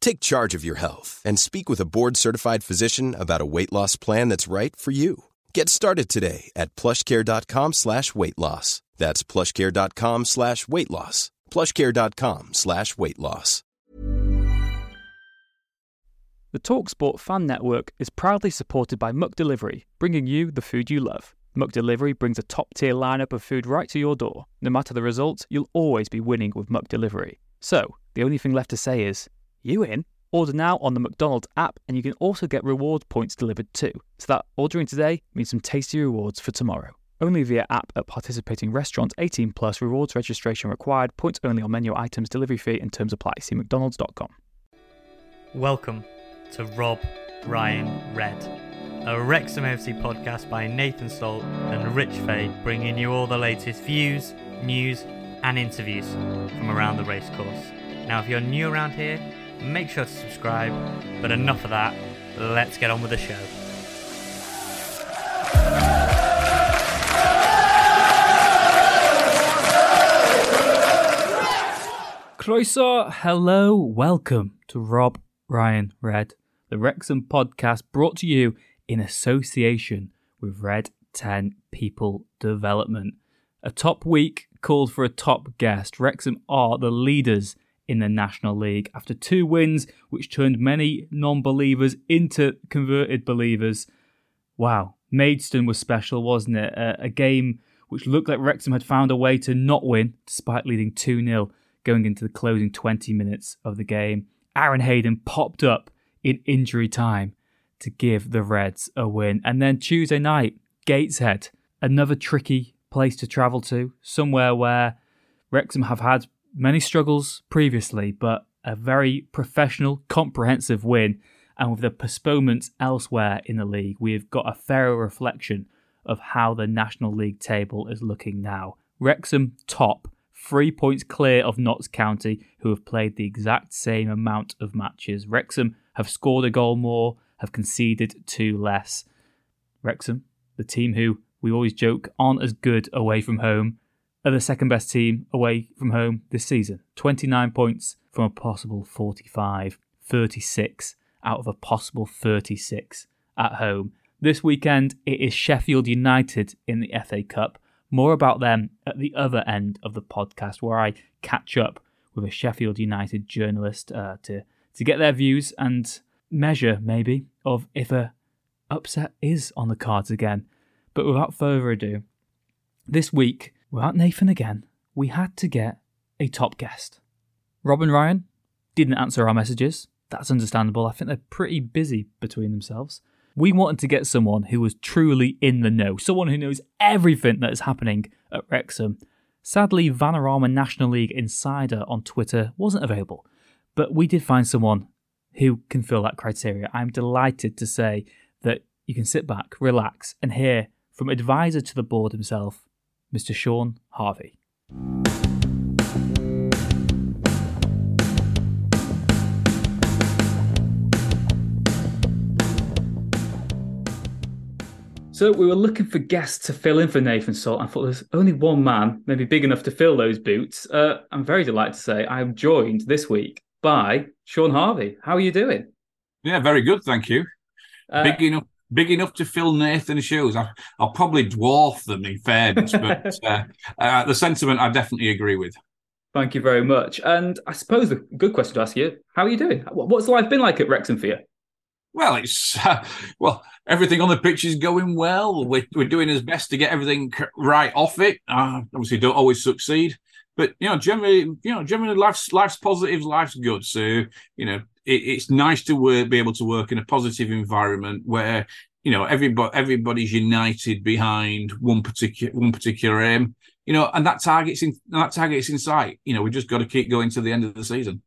Take charge of your health and speak with a board-certified physician about a weight loss plan that's right for you. Get started today at plushcare.com slash weight loss. That's plushcare.com slash weight loss. plushcare.com slash weight loss. The TalkSport Fan Network is proudly supported by McDelivery, bringing you the food you love. McDelivery brings a top-tier lineup of food right to your door. No matter the result, you'll always be winning with McDelivery. So, the only thing left to say is you in? Order now on the McDonald's app, and you can also get reward points delivered too. So that ordering today means some tasty rewards for tomorrow. Only via app at participating restaurants. 18 plus. Rewards registration required. Points only on menu items. Delivery fee and terms apply. See McDonald's.com. Welcome to Rob Ryan Red, a Wrexham FC podcast by Nathan Salt and Rich Fay, bringing you all the latest views, news, and interviews from around the racecourse. Now, if you're new around here, make sure to subscribe. But enough of that, let's get on with the show. Croeso, hello, welcome to Rob Ryan Red, the Wrexham podcast brought to you in association with Red 10 People Development. A top week called for a top guest. Wrexham are the leaders in the National League after two wins, which turned many non believers into converted believers. Wow, Maidstone was special, wasn't it? A, game which looked like Wrexham had found a way to not win, despite leading 2 0 going into the closing 20 minutes of the game. Aaron Hayden popped up in injury time to give the Reds a win. And then Tuesday night, Gateshead, another tricky place to travel to, somewhere where Wrexham have had many struggles previously, but a very professional, comprehensive win. And with the postponements elsewhere in the league, we've got a fairer reflection of how the National League table is looking now. Wrexham top, three points clear of Notts County, who have played the exact same amount of matches. Wrexham have scored a goal more, have conceded two less. Wrexham, the team who we always joke aren't as good away from home, are the second best team away from home this season. 29 points from a possible 45, 36 out of a possible 36 at home. This weekend, it is Sheffield United in the FA Cup. More about them at the other end of the podcast, where I catch up with a Sheffield United journalist uh, to to get their views and measure maybe of if a upset is on the cards again. But without further ado, this week Without Nathan again, we had to get a top guest. Rob and Ryan didn't answer our messages. That's understandable. I think they're pretty busy between themselves. We wanted to get someone who was truly in the know, someone who knows everything that is happening at Wrexham. Sadly, Vanarama National League Insider on Twitter wasn't available, but we did find someone who can fill that criteria. I'm delighted to say that you can sit back, relax, and hear from advisor to the board himself, Mr. Shaun Harvey. So we were looking for guests to fill in for Nathan Salt. I thought there's only one man, maybe big enough to fill those boots. Uh, I'm very delighted to say I'm joined this week by Shaun Harvey. How are you doing? Yeah, very good, thank you. Uh, big enough big enough to fill Nathan's shoes. I, will probably dwarf them in fairness, but uh, uh, the sentiment I definitely agree with. Thank you very much. And I suppose a good question to ask you: How are you doing? What's life been like at Wrexham for you? Well, it's uh, well, everything on the pitch is going well. We're, we're doing his best to get everything right off it. Uh, obviously, don't always succeed, but you know, generally, you know, generally, life's life's positive, life's good. So you know, it, it's nice to work, be able to work in a positive environment where you know everybody everybody's united behind one particular one particular aim. You know, and that target's in that target's in sight. You know, we just got to keep going to the end of the season.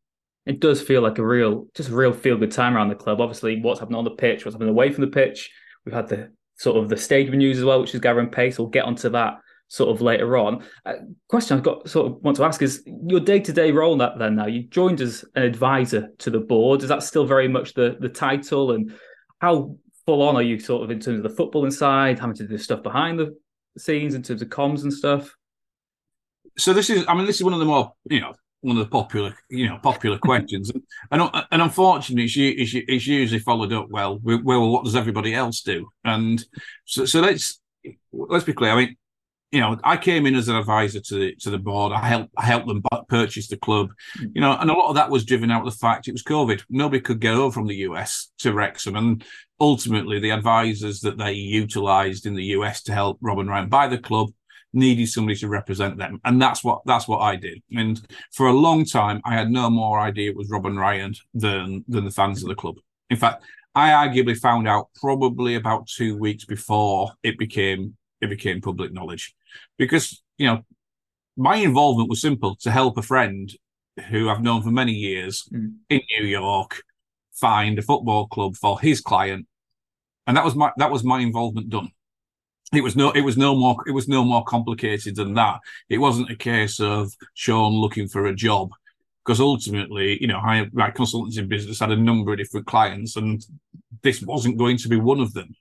it does feel like a real, just a real feel good time around the club. Obviously, what's happening on the pitch, what's happening away from the pitch. We've had the sort of the stadium news as well, which is gathering pace. We'll get onto that sort of later on. Uh, question I've got sort of want to ask is your day to day role that then now you joined as an advisor to the board. Is that still very much the the title and how full on are you sort of in terms of the football inside, having to do stuff behind the scenes in terms of comms and stuff? So this is, I mean, this is one of the more you know one of the popular, you know, popular questions, and and unfortunately, it's, it's, it's usually followed up well. Well, what does everybody else do? And so, so let's let's be clear. I mean, you know, I came in as an advisor to the to the board. I helped I helped them purchase the club, you know, and a lot of that was driven out of the fact it was COVID. Nobody could get over from the US to Wrexham, and ultimately, the advisors that they utilised in the US to help Rob and Ryan buy the club needed somebody to represent them, and that's what that's what I did. And for a long time, I had no more idea it was Rob and Ryan than than the fans of the club. In fact, I arguably found out probably about two weeks before it became it became public knowledge, because you know my involvement was simple to help a friend who I've known for many years mm. in New York find a football club for his client, and that was my that was my involvement done. It was no it was no more it was no more complicated than that. It wasn't a case of Shaun looking for a job. Because ultimately you know I, my consultancy business had a number of different clients and this wasn't going to be one of them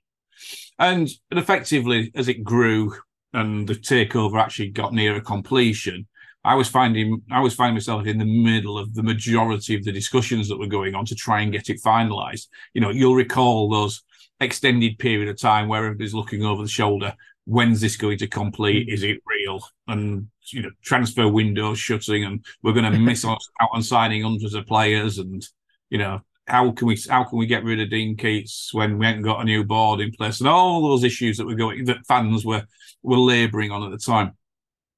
and, effectively as it grew and the takeover actually got nearer completion I was finding I was finding myself in the middle of the majority of the discussions that were going on to try and get it finalised. You know, you'll recall those extended period of time where everybody's looking over the shoulder. When's this going to complete? Mm. Is it real? And you know, transfer windows shutting, and we're going to miss out on signing hundreds of players. And you know, how can we how can we get rid of Dean Keates when we haven't got a new board in place? And all those issues that were going that fans were were labouring on at the time.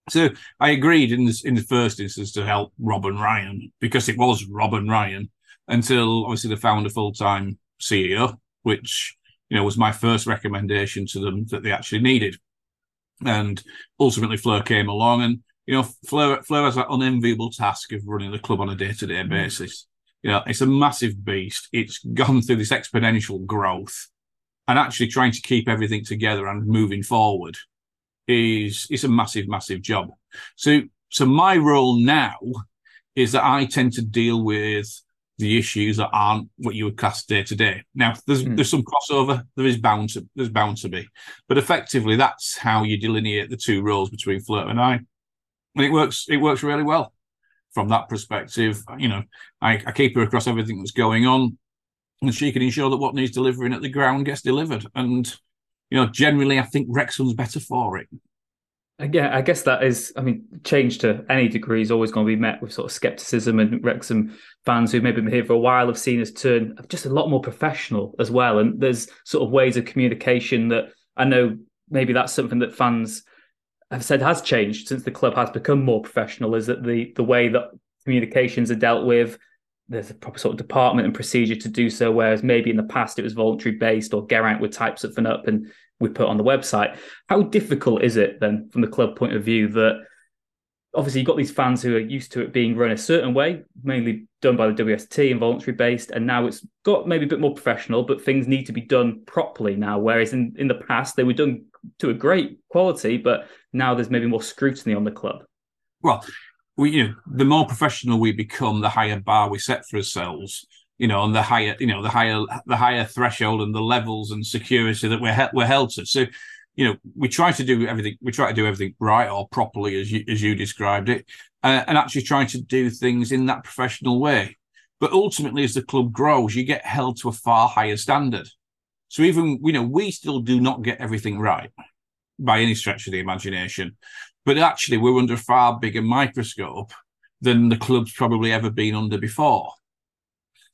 So I agreed in this in the first instance to help Rob and Ryan because it was Rob and Ryan until obviously they found a full time CEO, which you know, was my first recommendation to them that they actually needed. And ultimately, Fleur came along, and you know, Fleur Fleur has that unenviable task of running the club on a day to day basis. You know, it's a massive beast. It's gone through this exponential growth, and actually trying to keep everything together and moving forward is is a massive, massive job. So, so my role now is that I tend to deal with the issues that aren't what you would class day to day. Now, there's mm. there's some crossover. There is bound to there's bound to be, but effectively, that's how you delineate the two roles between Fleur and I, and it works. It works really well from that perspective. You know, I, I keep her across everything that's going on, and she can ensure that what needs delivering at the ground gets delivered. And you know, generally, I think Wrexham's better for it. Uh, yeah, I guess that is. I mean, change to any degree is always going to be met with sort of skepticism, and Wrexham fans who maybe been here for a while have seen us turn just a lot more professional as well. And there's sort of ways of communication that I know maybe that's something that fans have said has changed since the club has become more professional. Is that the the way that communications are dealt with? There's a proper sort of department and procedure to do so, whereas maybe in the past it was voluntary based or Geraint would type something up and we put on the website. How difficult is it then, from the club point of view, that obviously you've got these fans who are used to it being run a certain way, mainly done by the WST and voluntary based, and now it's got maybe a bit more professional, but things need to be done properly now. Whereas in, in the past they were done to a great quality, but now there's maybe more scrutiny on the club. Well, we you know, the more professional we become, the higher bar we set for ourselves you know, and the higher, you know, the higher, the higher threshold and the levels and security that we're he- we're held to. So, you know, we try to do everything. We try to do everything right or properly, as you as you described it, uh, and actually trying to do things in that professional way. But ultimately, as the club grows, you get held to a far higher standard. So even you know, we still do not get everything right by any stretch of the imagination, but actually, we're under a far bigger microscope than the club's probably ever been under before.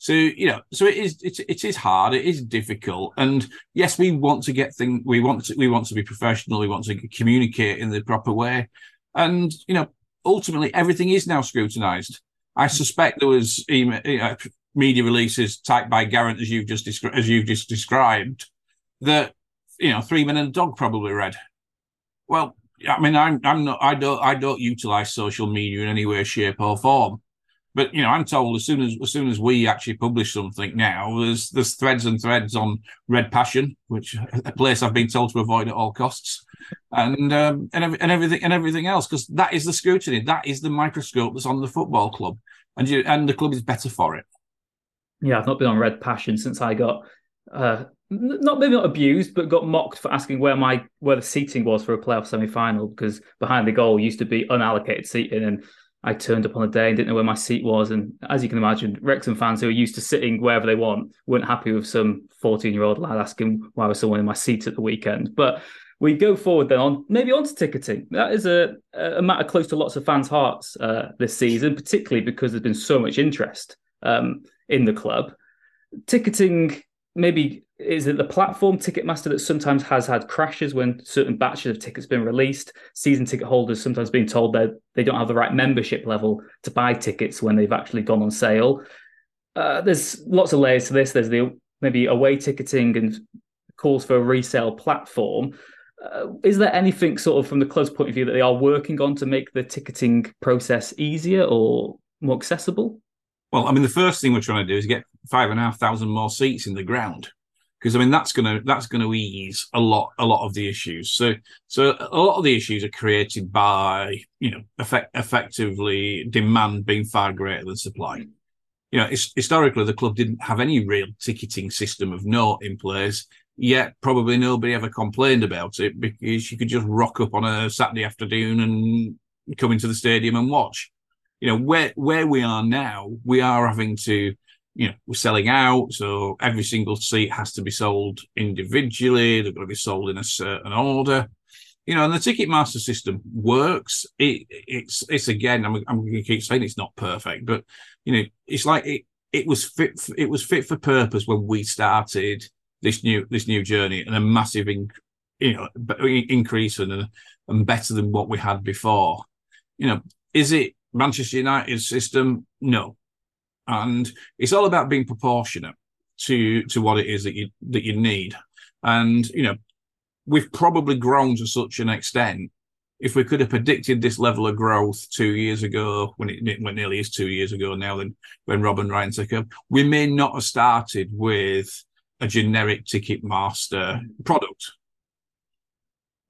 So you know, so it is it, it is hard, it is difficult, and yes, we want to get things, we want to we want to be professional, we want to communicate in the proper way, and you know, ultimately everything is now scrutinised. I suspect there was you know, media releases typed by Geraint as you've just descri- as you've just described that you know three men and a dog probably read. Well, I mean, I'm I'm not I don't I don't utilize social media in any way, shape, or form. But you know, I'm told as soon as as soon as we actually publish something now, there's there's threads and threads on Red Passion, which a place I've been told to avoid at all costs, and um, and and everything and everything else because that is the scrutiny, that is the microscope that's on the football club, and you and the club is better for it. Yeah, I've not been on Red Passion since I got uh, not maybe not abused, but got mocked for asking where my where the seating was for a playoff semi final because behind the goal used to be unallocated seating and I turned up on the day and didn't know where my seat was. And as you can imagine, Wrexham fans who are used to sitting wherever they want weren't happy with some 14 year old lad asking why was someone in my seat at the weekend. But we go forward then on maybe onto ticketing. That is a, a matter close to lots of fans' hearts uh, this season, particularly because there's been so much interest um, in the club. Ticketing maybe is it the platform Ticketmaster that sometimes has had crashes when certain batches of tickets been released? Season ticket holders sometimes being told that they don't have the right membership level to buy tickets when they've actually gone on sale. Uh, there's lots of layers to this. There's the maybe away ticketing and calls for a resale platform. Uh, is there anything sort of from the club's point of view that they are working on to make the ticketing process easier or more accessible? Well, I mean, the first thing we're trying to do is get five and a half thousand more seats in the ground because I mean that's gonna that's gonna ease a lot a lot of the issues. So so a lot of the issues are created by you know effect, effectively demand being far greater than supply. You know, historically the club didn't have any real ticketing system of note in place. Yet probably nobody ever complained about it because you could just rock up on a Saturday afternoon and come into the stadium and watch. You know where where we are now, we are having to you know, we're selling out. So every single seat has to be sold individually. They've got to be sold in a certain order. You know, and the Ticketmaster system works. It, it's it's again. I'm, I'm going to keep saying it's not perfect, but you know, it's like it it was fit. For, it was fit for purpose when we started this new this new journey, and a massive, you know, increase and and better than what we had before. You know, is it Manchester United system? No, and it's all about being proportionate to to what it is that you that you need. And you know, we've probably grown to such an extent. If we could have predicted this level of growth two years ago, when it went nearly is two years ago now, then when Rob and Ryan took up, we may not have started with a generic Ticketmaster product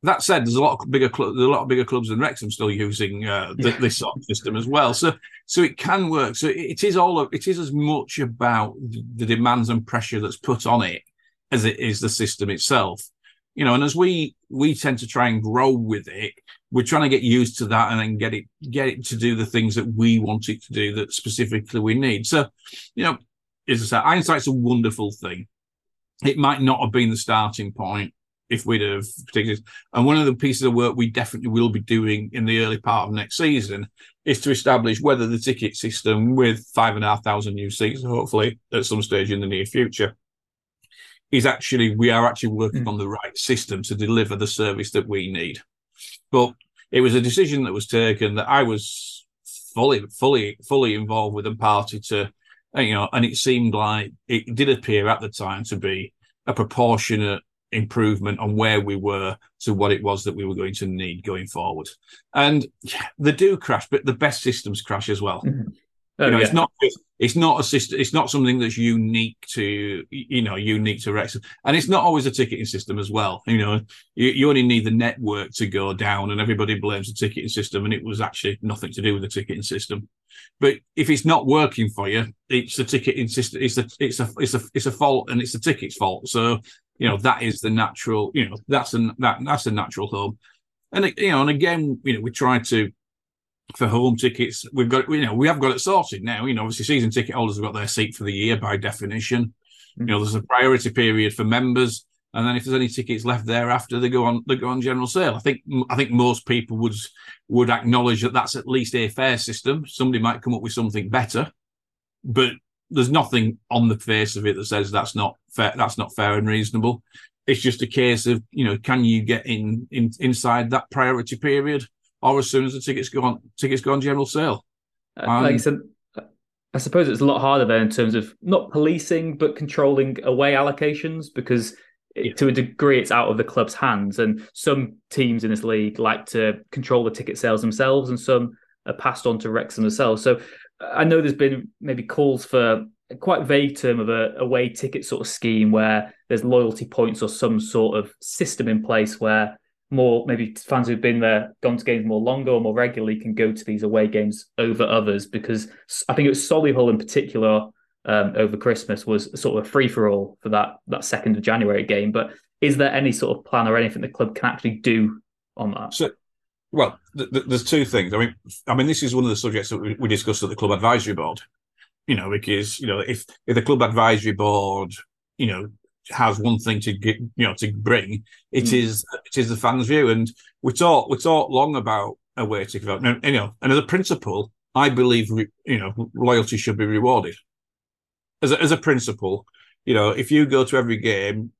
that said, there's a lot of bigger there's a lot of bigger clubs than Wrexham still using uh, yeah. this sort of system as well. So so it can work. So it is all it is as much about the demands and pressure that's put on it as it is the system itself. You know, and as we we tend to try and grow with it, we're trying to get used to that and then get it get it to do the things that we want it to do that specifically we need. So, you know, as I said, hindsight's a wonderful thing. It might not have been the starting point if we'd have predicted. And one of the pieces of work we definitely will be doing in the early part of next season is to establish whether the ticket system with five and a half thousand new seats, hopefully at some stage in the near future, is actually we are actually working mm. on the right system to deliver the service that we need. But it was a decision that was taken that I was fully, fully, fully involved with and party to, you know, and it seemed like it did appear at the time to be a proportionate improvement on where we were to what it was that we were going to need going forward. And yeah, they do crash, but the best systems crash as well. Mm-hmm. Oh, you know, yeah. it's not it's not a system. It's not something that's unique to you know unique to Wrexham, and it's not always a ticketing system as well. You know, you, you only need the network to go down, and everybody blames the ticketing system, and it was actually nothing to do with the ticketing system. But if it's not working for you, it's the ticketing system. It's a it's a it's a it's a fault, and it's the ticket's fault. So you know that is the natural you know that's a that that's a natural home. And you know and again you know we try to for home tickets we've got you know we have got it sorted now. You know obviously season ticket holders have got their seat for the year by definition. Mm-hmm. you know there's a priority period for members and then if there's any tickets left thereafter they go on they go on general sale. I think i think most people would would acknowledge that that's at least a fair system. Somebody might come up with something better but there's nothing on the face of it that says that's not fair. That's not fair and reasonable. It's just a case of you know, can you get in, in inside that priority period, or as soon as the tickets go on, tickets go on general sale. Um, like I said, I suppose it's a lot harder there in terms of not policing but controlling away allocations because yeah. to a degree it's out of the club's hands and some teams in this league like to control the ticket sales themselves and some are passed on to Wrexham themselves. So I know there's been maybe calls for a quite vague term of a away ticket sort of scheme where there's loyalty points or some sort of system in place where more maybe fans who've been there, gone to games more longer or more regularly can go to these away games over others because I think it was Solihull in particular um, over Christmas was sort of a free for all for that that second of January game. But is there any sort of plan or anything the club can actually do on that? So, well, th- th- there's two things. I mean, I mean, this is one of the subjects that we, we discussed at the club advisory board. You know, because you know, if if the club advisory board, you know, has one thing to get, you know, to bring, it mm. is it is the fans' view, and we talk we talk long about away ticket, and, you know, and as a principle, I believe you know loyalty should be rewarded. As a, as a principle, you know, if you go to every game,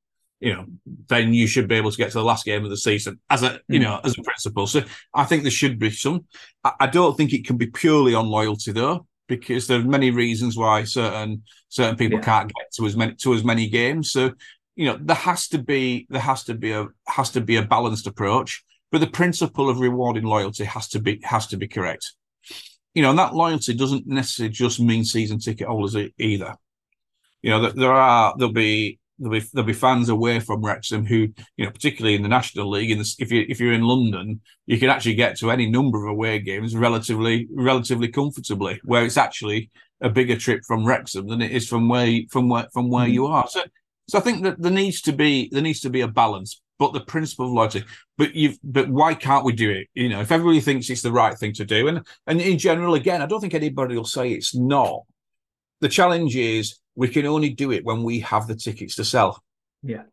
you know, then you should be able to get to the last game of the season as a, you hmm. know, as a principle. So I think there should be some. I, I don't think it can be purely on loyalty though, because there are many reasons why certain certain people yeah. can't get to as many to as many games. So you know, there has to be there has to be a has to be a balanced approach. But the principle of rewarding loyalty has to be has to be correct. You know, and that loyalty doesn't necessarily just mean season ticket holders either. You know, there are there'll be there'll be there'll be fans away from Wrexham who, you know, particularly in the National League, in the, if you if you're in London, you can actually get to any number of away games relatively relatively comfortably, where it's actually a bigger trip from Wrexham than it is from where from where from where mm. you are. So, so I think that there needs to be there needs to be a balance, but the principle of loyalty. But you but why can't we do it? You know, if everybody thinks it's the right thing to do, and and in general, again, I don't think anybody will say it's not. The challenge is we can only do it when we have the tickets to sell. Yeah.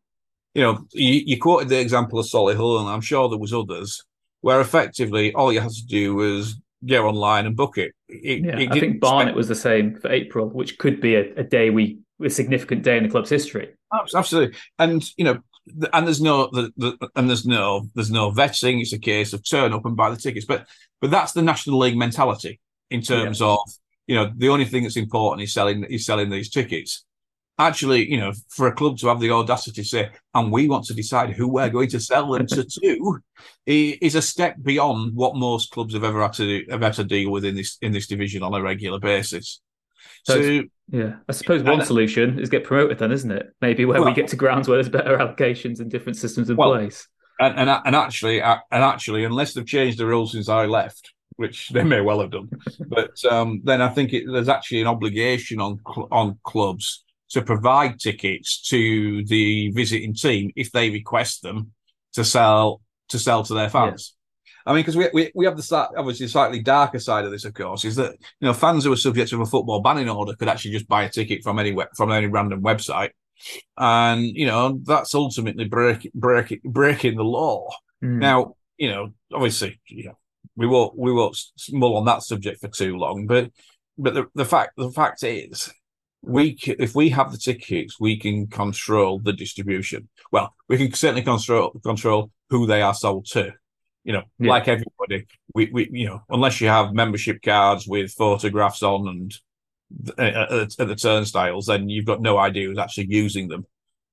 You know, you, you quoted the example of Solihull, and I'm sure there was others where effectively all you had to do was go online and book it. it yeah, it I think Barnet spend... was the same for April, which could be a, a day we a significant day in the club's history. Absolutely, and you know, and there's no the, the, and there's no there's no vetting. It's a case of turn up and buy the tickets, but but that's the National League mentality in terms yeah. of you know, the only thing that's important is selling is selling these tickets. Actually, you know, for a club to have the audacity to say, and we want to decide who we're going to sell them to, to is a step beyond what most clubs have ever had to have had to deal with in this in this division on a regular basis. So, so yeah, I suppose one solution is get promoted then, isn't it? Maybe where well, we get to grounds where there's better allocations and different systems in well, place. And, and and actually, and actually, unless they've changed the rules since I left, which they may well have done. But um, then I think it, there's actually an obligation on on clubs to provide tickets to the visiting team if they request them to sell to sell to their fans. Yeah. I mean, because we, we we have the obviously slightly darker side of this, of course, is that you know fans who are subject to a football banning order could actually just buy a ticket from any from any random website, and you know that's ultimately break, break, breaking the law. Mm. Now, you know, obviously, you know, we won't we won't mull on that subject for too long. But but the, the fact the fact is, we can, if we have the tickets, we can control the distribution. Well, we can certainly control control who they are sold to. You know, yeah. like everybody, we, we you know, unless you have membership cards with photographs on and at, at the turnstiles, then you've got no idea who's actually using them.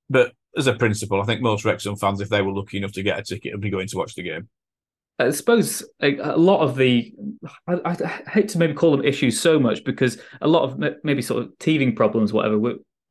But as a principle, I think most Wrexham fans, if they were lucky enough to get a ticket, would be going to watch the game. I suppose a, a lot of the, I, I, hate to maybe call them issues so much because a lot of maybe sort of teething problems, whatever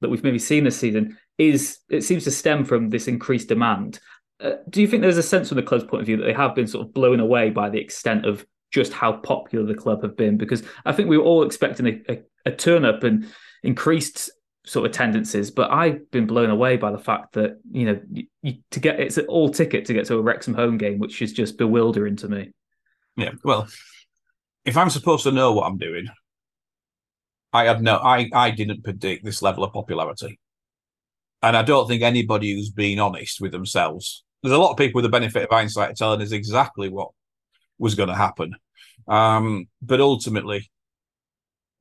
that we've maybe seen this season, is it seems to stem from this increased demand. Uh, do you think there's a sense from the club's point of view that they have been sort of blown away by the extent of just how popular the club have been? Because I think we were all expecting a, a, a turn up and increased sort of tendencies, but I've been blown away by the fact that you know you, to get it's an all ticket to get to a Wrexham home game, which is just bewildering to me. Yeah, well, if I'm supposed to know what I'm doing, I had no, I I didn't predict this level of popularity, and I don't think anybody who's been honest with themselves. There's a lot of people with the benefit of hindsight telling us exactly what was going to happen, um, but ultimately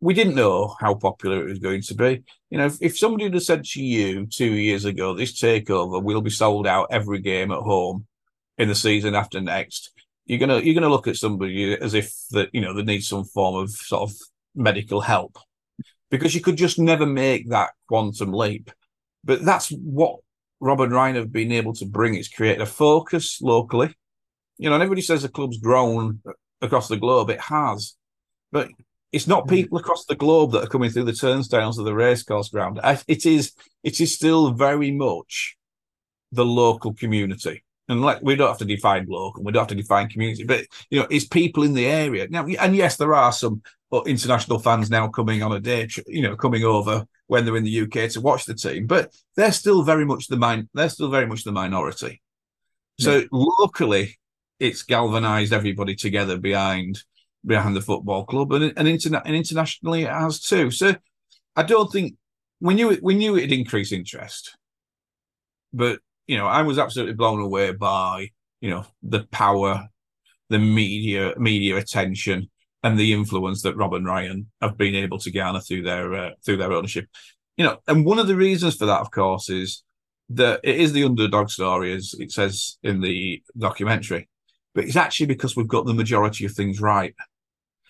we didn't know how popular it was going to be. You know, if, if somebody had said to you two years ago, this takeover will be sold out every game at home in the season after next, you're gonna you're gonna look at somebody as if that you know they need some form of sort of medical help because you could just never make that quantum leap. But that's what Rob and Ryan have been able to bring is create a focus locally. You know, and everybody says the club's grown across the globe. It has, but it's not hmm. people across the globe that are coming through the turnstiles of the racecourse ground. It is it is still very much the local community. And like we don't have to define local, we don't have to define community, but you know, it's people in the area now. And yes, there are some uh, international fans now coming on a day, you know, coming over when they're in the UK to watch the team, but they're still very much the min- they're still very much the minority. So yeah. locally, it's galvanised everybody together behind behind the football club, and and, interna- and internationally it has too. So I don't think we knew it. We knew it'd increase interest, but you know, I was absolutely blown away by you know the power, the media media attention, and the influence that Rob and Ryan have been able to garner through their uh, through their ownership. You know, and one of the reasons for that, of course, is that it is the underdog story, as it says in the documentary, but it's actually because we've got the majority of things right.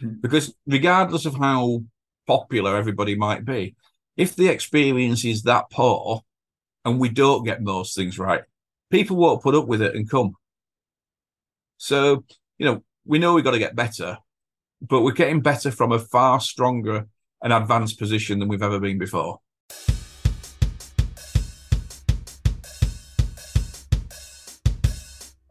Because regardless of how popular everybody might be, if the experience is that poor and we don't get most things right, people won't put up with it and come. So, you know, we know we've got to get better, but we're getting better from a far stronger and advanced position than we've ever been before.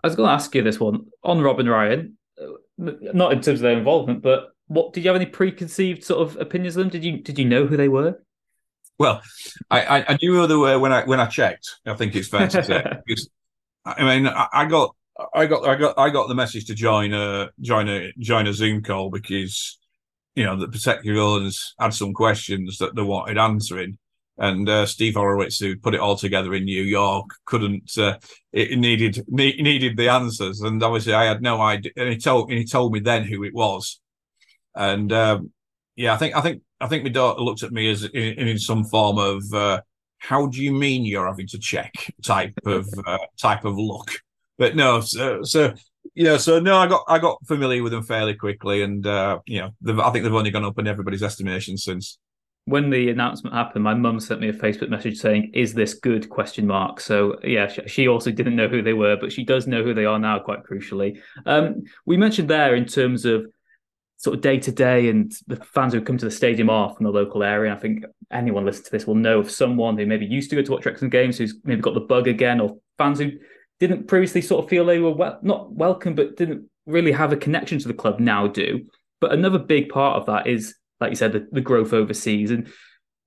I was going to ask you this one on Rob and Ryan, Uh, not in terms of their involvement, but what did you have any preconceived sort of opinions of them? Did you did you know who they were? Well, I, I knew who they were when I when I checked. I think it's fair to say. because, I mean, I got I got I got I got the message to join a join a join a Zoom call because you know the particular owners had some questions that they wanted answering, and uh, Steve Horowitz, who put it all together in New York, couldn't. Uh, it needed needed the answers, and obviously I had no idea. And he told and he told me then who it was, and um, yeah, I think I think I think my daughter looked at me as in, in some form of uh, how do you mean you're having to check type of uh, type of look. But no, so, so you know, so no, I got I got familiar with them fairly quickly, and uh, you know, I think they've only gone up in everybody's estimation since when the announcement happened, my mum sent me a Facebook message saying, "Is this good?" Question mark. So yeah, she also didn't know who they were, but she does know who they are now. Quite crucially, um, we mentioned there in terms of sort of day to day and the fans who come to the stadium are from the local area. I think anyone listening to this will know of someone who maybe used to go to watch Wrexham games who's maybe got the bug again, or fans who didn't previously sort of feel they were well, not welcome, but didn't really have a connection to the club now do. But another big part of that is like you said, the, the growth overseas. And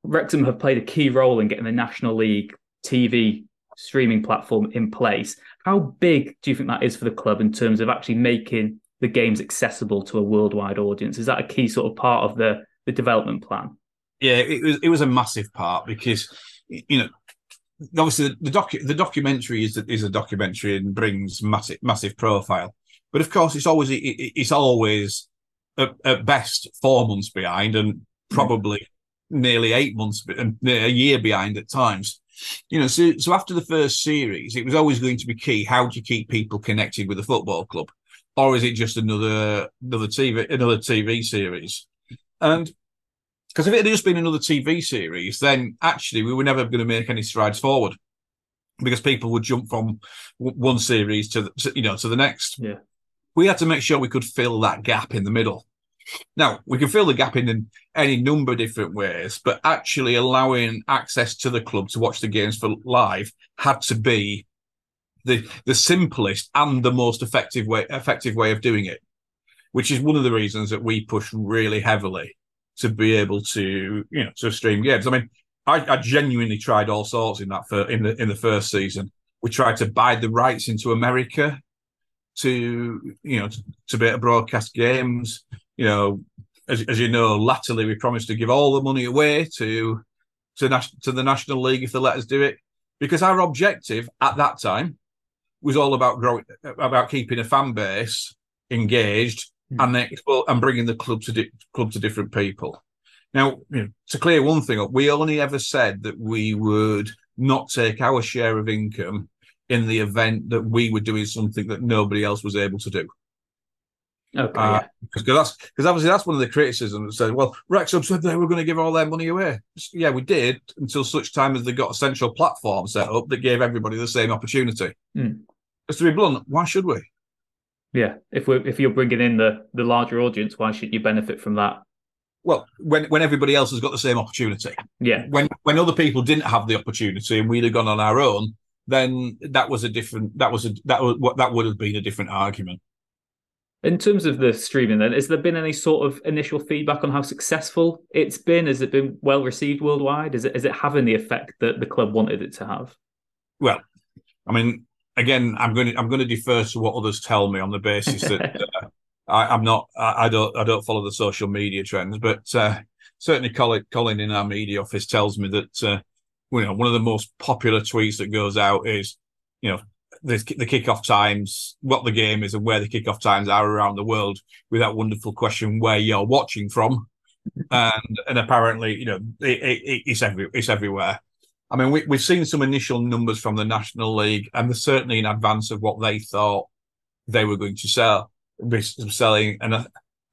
Wrexham have played a key role in getting the National League TV streaming platform in place. How big do you think that is for the club in terms of actually making the games accessible to a worldwide audience? Is that a key sort of part of the, the development plan? Yeah, it was it was a massive part because you know obviously the docu- the documentary is a, is a documentary and brings massive massive profile, but of course it's always it, it's always at, at best four months behind and probably nearly eight months and um, a year behind at times. You know, so so after the first series, it was always going to be key. How do you keep people connected with the football club, or is it just another another TV another TV series? And because if it had just been another TV series, then actually we were never going to make any strides forward because people would jump from one series to, the, to you know to the next. Yeah we had to make sure we could fill that gap in the middle. Now, we can fill the gap in any number of different ways, but actually allowing access to the club to watch the games for live had to be the the simplest and the most effective way effective way of doing it, which is one of the reasons that we push really heavily to be able to you know to stream games. I mean, I, I genuinely tried all sorts in that for, in the in the first season. We tried to buy the rights into America to you know to, to be able to broadcast games. You know, as, as you know, latterly we promised to give all the money away to to, to the National League if they let us do it, because our objective at that time was all about growing, about keeping a fan base engaged mm. and and bringing the club to di- club to different people. Now, you know, to clear one thing up, we only ever said that we would not take our share of income in the event that we were doing something that nobody else was able to do. Okay. Uh, because that's because obviously that's one of the criticisms that said, well, Wrexham said they were going to give all their money away. Yeah, we did until such time as they got a central platform set up that gave everybody the same opportunity. Mm. To be blunt, why should we? Yeah, if we if you're bringing in the the larger audience, why should you benefit from that? well, when when everybody else has got the same opportunity. Yeah. When when other people didn't have the opportunity and we'd have gone on our own, then that was a different. That was a that was what that would have been a different argument. In terms of the streaming, then, has there been any sort of initial feedback on how successful it's been? Has it been well received worldwide? Is it is it having the effect that the club wanted it to have? Well, I mean, again, I'm going to I'm going to defer to what others tell me on the basis that uh, I, am not I, I, don't I don't follow the social media trends, but uh, certainly Colin, Colin in our media office tells me that uh, you know one of the most popular tweets that goes out is you know the, the kickoff times, what the game is, and where the kickoff times are around the world. With that wonderful question, where you're watching from, and and apparently you know it, it, it's every it's everywhere. I mean, we, we've seen some initial numbers from the National League, and they're certainly in advance of what they thought they were going to sell, be selling. And I,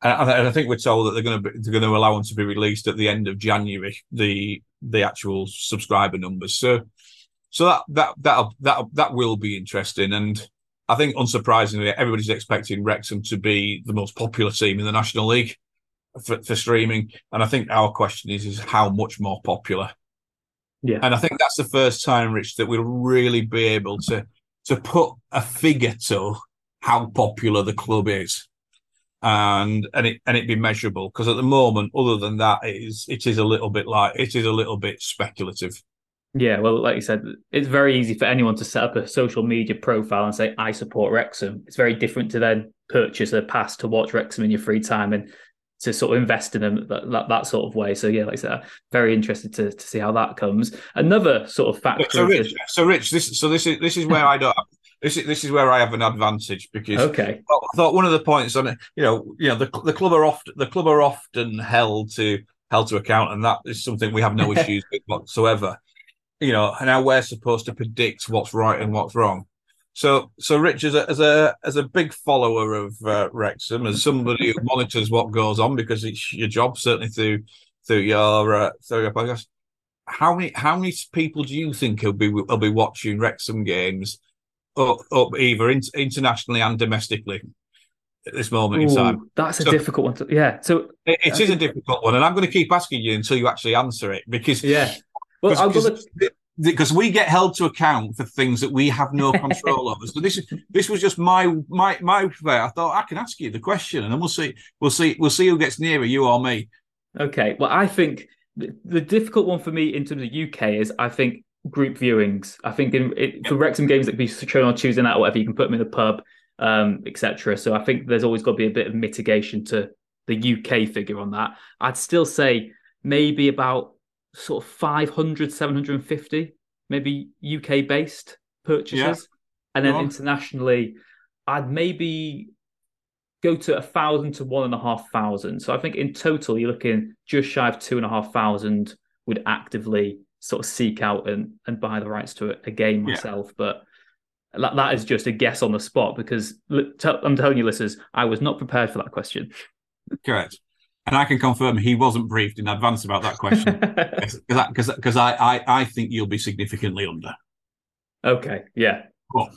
and I think we're told that they're going to be, they're going to allow them to be released at the end of January. The the actual subscriber numbers. So so that that that that that will be interesting. And I think, unsurprisingly, everybody's expecting Wrexham to be the most popular team in the National League for, for streaming. And I think our question is is how much more popular. Yeah. And I think that's the first time, Rich, that we'll really be able to to put a figure to how popular the club is. And and it and it be measurable. Because at the moment, other than that, it is it is a little bit like it is a little bit speculative. Yeah, well, like you said, it's very easy for anyone to set up a social media profile and say, I support Wrexham. It's very different to then purchase a pass to watch Wrexham in your free time and to sort of invest in them that, that, that, sort of way. So yeah, like I said, very interested to, to see how that comes. Another sort of factor. So Rich, so Rich, this so this is this is where I don't. This is this is where I have an advantage because okay. I thought one of the points on it, you know, you know, the the club are often the club are often held to held to account, and that is something we have no issues with whatsoever. You know, and how we're supposed to predict what's right and what's wrong. So, so Rich, as a as a as a big follower of uh, Wrexham, as somebody who monitors what goes on because it's your job, certainly through through your uh, through your podcast. How many how many people do you think will be will be watching Wrexham games up, up either in, internationally and domestically at this moment Ooh, in time? That's a difficult one. To, yeah, so it, it is a difficult one, and I'm going to keep asking you until you actually answer it because yeah. Well, going to because we get held to account for things that we have no control over. So this is this was just my my my I thought I can ask you the question, and then we'll see we'll see we'll see who gets nearer, you or me. Okay. Well, I think the, the difficult one for me in terms of UK is I think group viewings. I think in it, for Wrexham games that can be shown on Tuesday night or whatever, you can put them in the pub, um, etc. So I think there's always got to be a bit of mitigation to the UK figure on that. I'd still say maybe about sort of 500, 750, maybe UK based purchases. Yeah. And then internationally, I'd maybe go to a thousand to one and a half thousand. So I think in total, you're looking just shy of two and a half thousand would actively sort of seek out and, and buy the rights to a, game myself. Yeah. But that, that is just a guess on the spot because I'm telling you, listeners, I was not prepared for that question. Correct. And I can confirm he wasn't briefed in advance about that question because because I, I I think you'll be significantly under. Okay. Yeah. Well,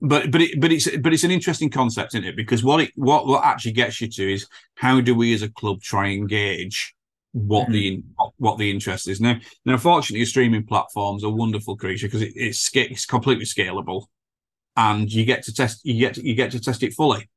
but but it, but it's but it's an interesting concept, isn't it? Because what it what what actually gets you to is how do we as a club try and gauge what mm-hmm. the what the interest is now. Now, unfortunately, streaming platforms are wonderful creature because it, it's it's completely scalable, and you get to test you get to, you get to test it fully.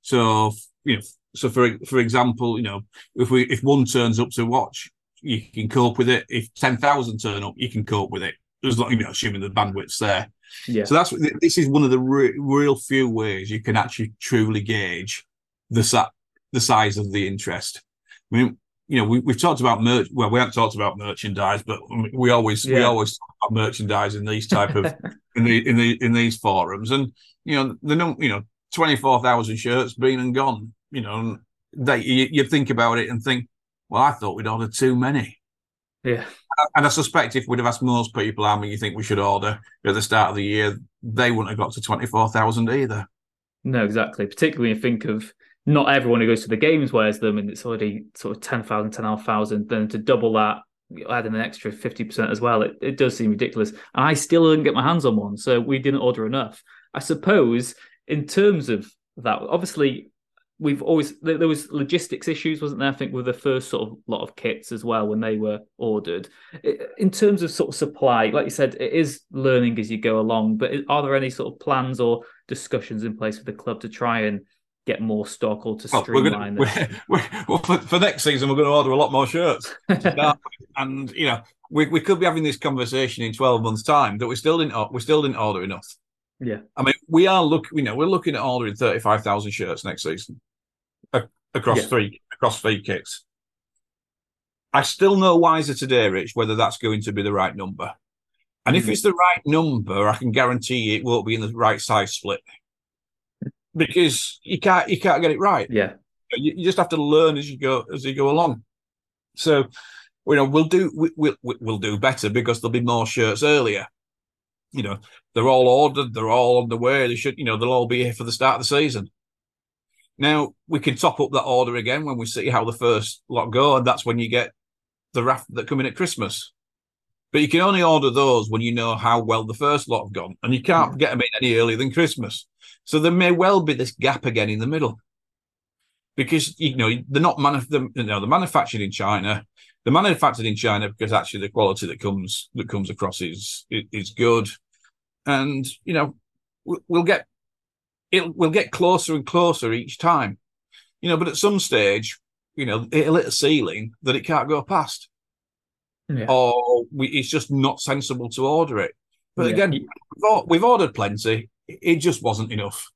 So you know so for for example, you know, if we if one turns up to watch, you can cope with it. If ten thousand turn up, you can cope with it. As long you know, assuming the bandwidth's there. Yeah. So that's this is one of the re- real few ways you can actually truly gauge the sa- the size of the interest. I mean, you know, we, we've talked about merch. Well, we haven't talked about merchandise, but we always yeah. we always talk about merchandise in these type of in the in the in these forums, and you know the you know twenty four thousand shirts been and gone you know, they you, you think about it and think, well, I thought we'd order too many. Yeah. And I suspect if we'd have asked most people how many you think we should order at the start of the year, they wouldn't have got to 24,000 either. No, exactly. Particularly when you think of not everyone who goes to the games wears them and it's already sort of 10,000, 10,500. Then to double that, adding an extra 50% as well, it, it does seem ridiculous. And I still didn't get my hands on one. So we didn't order enough. I suppose in terms of that, obviously we've always there was logistics issues, wasn't there? I think with the first sort of lot of kits as well when they were ordered. In terms of sort of supply, like you said, it is learning as you go along. But are there any sort of plans or discussions in place with the club to try and get more stock or to streamline well, we're gonna, we're, we're, well for, for, next season we're going to order a lot more shirts. And you know we, we could be having this conversation in 12 months time that we still didn't we still didn't order enough. Yeah. I mean we are looking you know we're looking at ordering 35,000 shirts next season across yeah. three across three kits. I still know wiser today rich whether that's going to be the right number. And mm-hmm. if it's the right number i can guarantee it won't be in the right size split because you can't you can't get it right. Yeah, you, you just have to learn as you go as you go along. So, you know, we'll do we, we'll we'll do better because there'll be more shirts earlier. You know, they're all ordered, they're all on the way. They should, you know, they'll all be here for the start of the season. Now we can top up that order again when we see how the first lot go, and that's when you get the raft that come in at Christmas. But you can only order those when you know how well the first lot have gone, and you can't get them in any earlier than Christmas. So there may well be this gap again in the middle, because you know they're not manuf- the, you know, they're manufactured in China. They're manufactured in China because actually the quality that comes that comes across is is good, and you know we'll get it. We'll get closer and closer each time, you know. But at some stage, you know, it'll hit a ceiling that it can't go past, yeah. or we, it's just not sensible to order it. But yeah. again, we've, we've ordered plenty it just wasn't enough.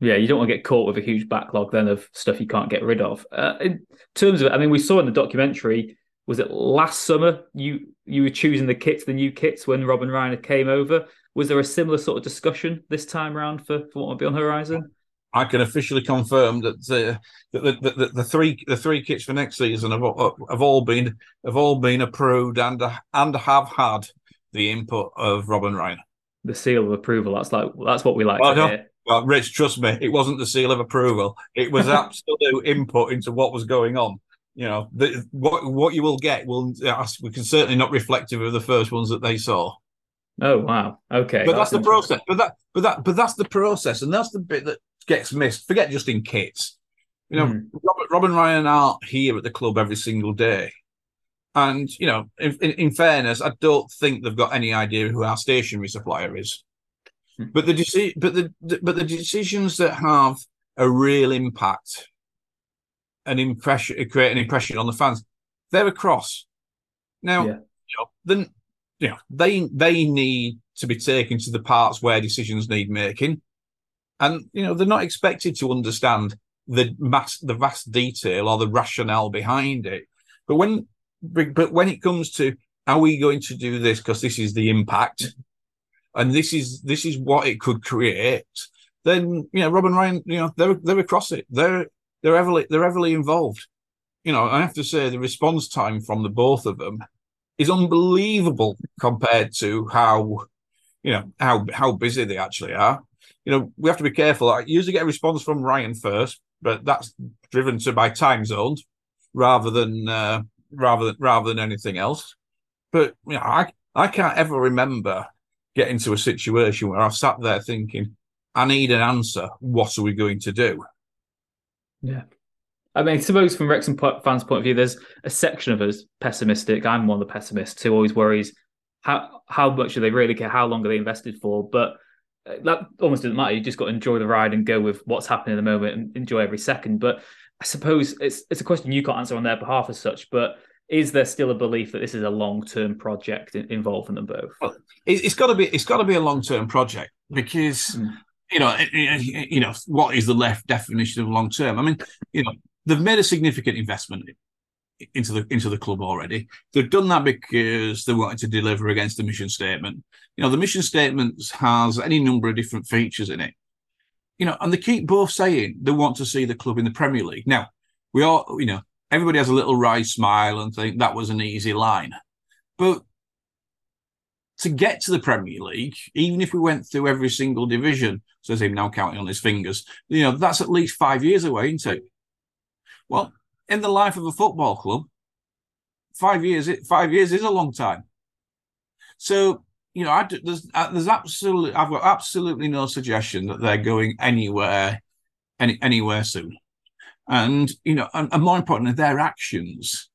Yeah, you don't want to get caught with a huge backlog then of stuff you can't get rid of. Uh, in terms of, I mean, we saw in the documentary, was it last summer you you were choosing the kits, the new kits when Rob and Ryan came over? Was there a similar sort of discussion this time around for, for what might be on the horizon? I can officially confirm that, uh, that the, the, the, three the three kits for next season have, have all been have all been approved and and have had the input of Rob and Ryan the seal of approval. That's like that's what we like well, to hear. Well, Rich, trust me, it wasn't the seal of approval. It was absolute input into what was going on. You know, the, what what you will get will we can certainly not reflective of the first ones that they saw. Oh wow, okay, but that's, that's the process. But that, but that, but that's the process, and that's the bit that gets missed. Forget just in kits. You know, mm. Robert, Rob and Ryan aren't here at the club every single day. And you know, in, in, in, fairness, I don't think they've got any idea who our stationery supplier is. Hmm. But the deci- but the, the, but the decisions that have a real impact, an impression, create an impression on the fans, they're across. Now, yeah. you know, then you know they they need to be taken to the parts where decisions need making, and you know they're not expected to understand the mass the vast detail or the rationale behind it. But when but when it comes to are we going to do this because this is the impact? And this is this is what it could create? Then you know Rob and Ryan you know they're they're across it. They're they're heavily they're heavily involved. You know I have to say the response time from the both of them is unbelievable compared to how you know how how busy they actually are you know we have to be careful I usually get a response from Ryan first but that's driven to by time zones rather than uh, rather than rather than anything else. But you know, I I can't ever remember getting to a situation where I've sat there thinking, I need an answer. What are we going to do? Yeah. I mean, suppose from Wrexham fans' point of view, there's a section of us pessimistic. I'm one of the pessimists who always worries how how much do they really care? How long are they invested for? But that almost doesn't matter. You just got to enjoy the ride and go with what's happening at the moment and enjoy every second. But I suppose it's it's a question you can't answer on their behalf as such, but is there still a belief that this is a long term project involving them both? Well, it's got to be it's got to be a long term project because mm. you know you know what is the left definition of long term? I mean, you know they've made a significant investment into the into the club already. They've done that because they wanted to deliver against the mission statement. You know, the mission statement has any number of different features in it you know, and they keep both saying they want to see the club in the Premier League. Now, we all, you know, everybody has a little wry smile and think that was an easy line. But to get to the Premier League, even if we went through every single division, says him now counting on his fingers, you know, that's at least five years away, isn't it? Well, in the life of a football club, five years, five years is a long time. So you know, I, there's uh, there's absolutely I've got absolutely no suggestion that they're going anywhere any anywhere soon. and you know, and, and more importantly, their actions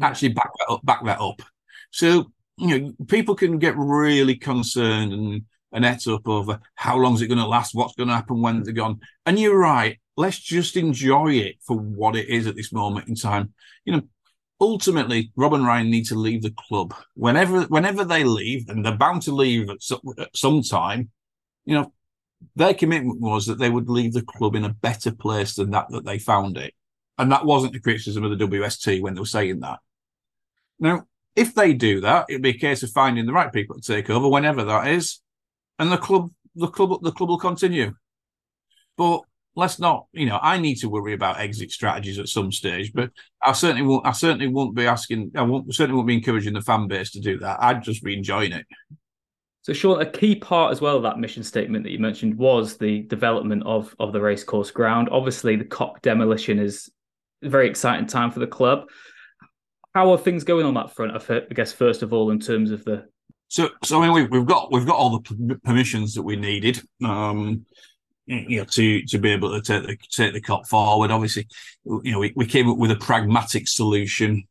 actually back that up. Back that up. So you know, people can get really concerned and and et up over how long is it going to last, what's going to happen when they're gone. And you're right. Let's just enjoy it for what it is at this moment in time. You know, ultimately, Rob and Ryan need to leave the club whenever whenever they leave, and they're bound to leave at some, at some time. You know, their commitment was that they would leave the club in a better place than that that they found it, and that wasn't a criticism of the WST when they were saying that. Now, if they do that, it'll be a case of finding the right people to take over whenever that is, and the club, the club, the club will continue. But let's not, you know, I need to worry about exit strategies at some stage, but I certainly won't. I certainly won't be asking. I won't certainly won't be encouraging the fan base to do that. I'd just be enjoying it. So, Shaun, a key part as well of that mission statement that you mentioned was the development of of the racecourse ground. Obviously, the Kop demolition is a very exciting time for the club. How are things going on that front? I guess first of all, in terms of the so, so I mean, we've, we've got we've got all the permissions that we needed. Um, you know, to to be able to take the take the Kop forward. Obviously, you know, we, we came up with a pragmatic solution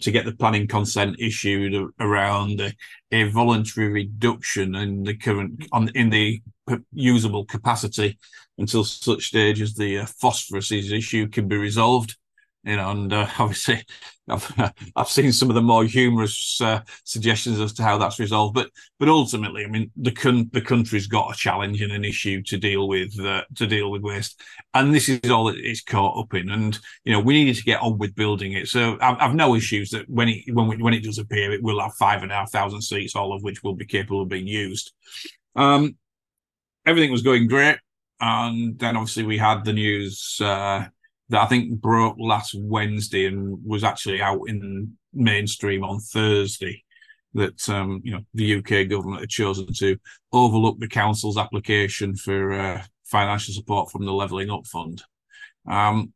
to get the planning consent issued around a, a voluntary reduction in the current on in the usable capacity until such stage as the uh, phosphorus issue can be resolved you know, and uh, obviously I've, I've seen some of the more humorous uh, suggestions as to how that's resolved, but but ultimately, I mean, the con- the country's got a challenge and an issue to deal with uh, to deal with waste, and this is all it's caught up in. And you know, we needed to get on with building it. So I've, I've no issues that when it when we, when it does appear, it will have five and a half thousand seats, all of which will be capable of being used. Um, everything was going great, and then obviously we had the news. Uh, that I think broke last Wednesday and was actually out in mainstream on Thursday. That um, you know the UK government had chosen to overlook the council's application for uh, financial support from the Levelling Up Fund. Um,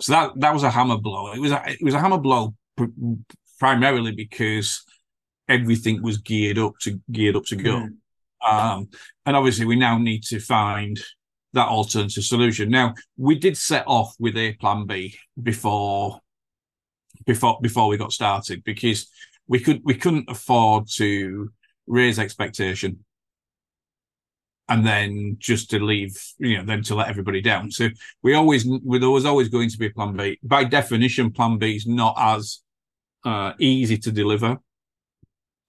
so that that was a hammer blow. It was a, it was a hammer blow pr- primarily because everything was geared up to geared up to go. Mm. Um, and obviously, we now need to find that alternative solution. Now, we did set off with a plan B before before before we got started because we could we couldn't afford to raise expectation and then just to leave, you know, then to let everybody down. So we always there was always going to be a plan B. By definition, plan B is not as uh, easy to deliver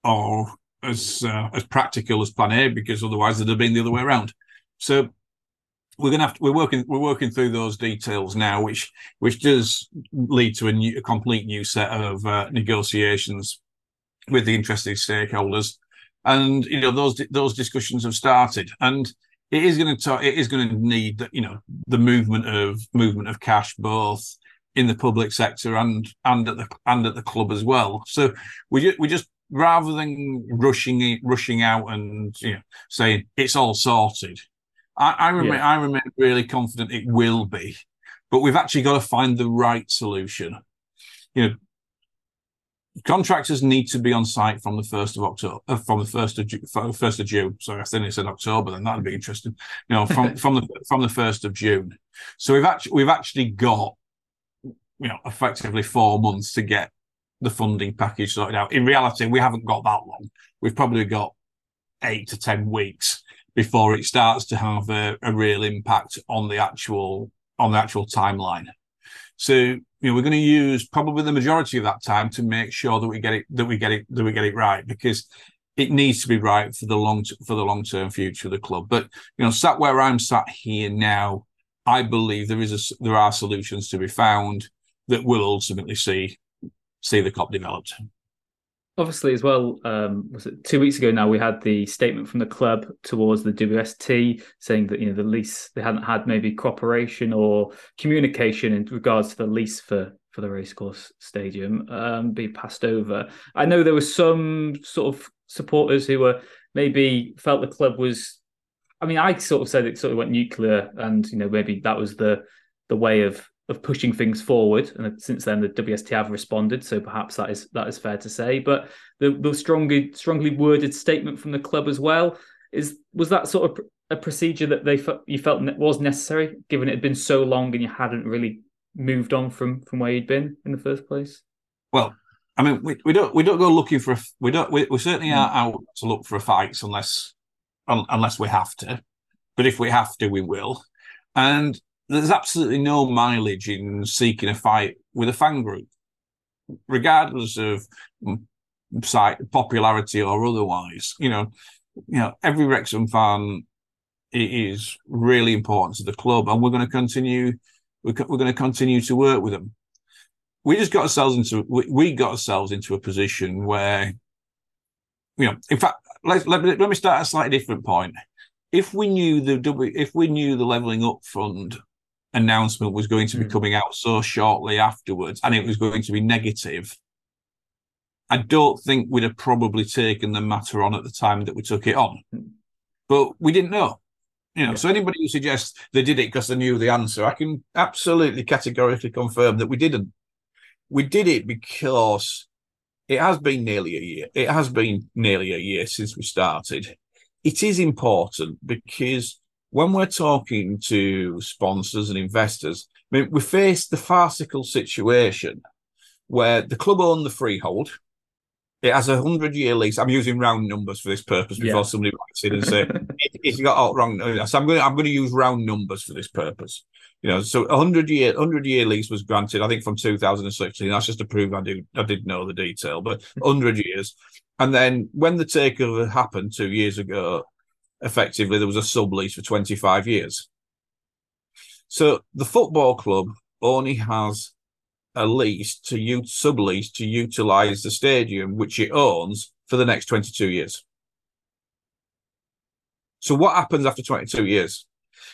or as uh, as practical as plan A because otherwise it'd have been the other way around. So we're to have to, we're working we're working through those details now, which which does lead to a, new, a complete new set of uh, negotiations with the interested stakeholders, and you know those those discussions have started, and it is going to it is going to need you know the movement of movement of cash both in the public sector and and at the and at the club as well. So we we just rather than rushing rushing out and you know saying it's all sorted I, I remain yeah. I remain really confident it will be, but we've actually got to find the right solution. You know, contractors need to be on site from the first of October, uh, from the first of first of June. Sorry, I think it's in October. Then that'd be interesting. You know, from from the from the first of June. So we've actually we've actually got you know effectively four months to get the funding package sorted out. In reality, we haven't got that long. We've probably got eight to ten weeks before it starts to have a, a real impact on the actual on the actual timeline. So you know we're going to use probably the majority of that time to make sure that we get it that we get it that we get it right because it needs to be right for the long for the long term future of the club. But you know, sat where I'm sat here now, I believe there is a, there are solutions to be found that will ultimately see see the Kop developed obviously as well um, was it two weeks ago now we had the statement from the club towards the WST saying that you know the lease they hadn't had maybe cooperation or communication in regards to the lease for for the racecourse stadium um, be passed over. I know there were some sort of supporters who were maybe felt the club was i mean i sort of said it sort of went nuclear and you know maybe that was the the way of of pushing things forward. And since then, the WST have responded, so perhaps that is that is fair to say. But the the strongly strongly worded statement from the club as well is was that sort of a procedure that they you felt was necessary, given it had been so long and you hadn't really moved on from from where you'd been in the first place? Well, I mean, we, we don't we don't go looking for a, we don't we, we certainly hmm. aren't out to look for a fight unless un, unless we have to. But if we have to, we will. And there's absolutely no mileage in seeking a fight with a fan group, regardless of site popularity or otherwise. You know, you know, every Wrexham fan is really important to the club, and we're going to continue. We're, going to continue to work with them. We just got ourselves into we, we got ourselves into a position where, you know, in fact, let, let, let me start at a slightly different point. If we knew the if we knew the levelling up fund announcement was going to be Mm. coming out so shortly afterwards, and it was going to be negative, I don't think we'd have probably taken the matter on at the time that we took it on. But we didn't know. You know, Yeah. so anybody who suggests they did it because they knew the answer, I can absolutely categorically confirm that we didn't. We did it because it has been nearly a year. It has been nearly a year since we started. It is important because when we're talking to sponsors and investors, I mean, we face the farcical situation where the club own the freehold. It has a hundred year lease. I'm using round numbers for this purpose before Yeah. somebody writes in and say it, it's got all wrong. So I'm going. To, I'm going to use round numbers for this purpose. You know, so a hundred year hundred year lease was granted. I think from 2016. That's just to prove I do. I did know the detail, but hundred years. And then when the takeover happened two years ago, effectively there was a sublease for 25 years. So the football club only has a lease to use sublease to utilize the stadium which it owns for the next 22 years. So what happens after 22 years?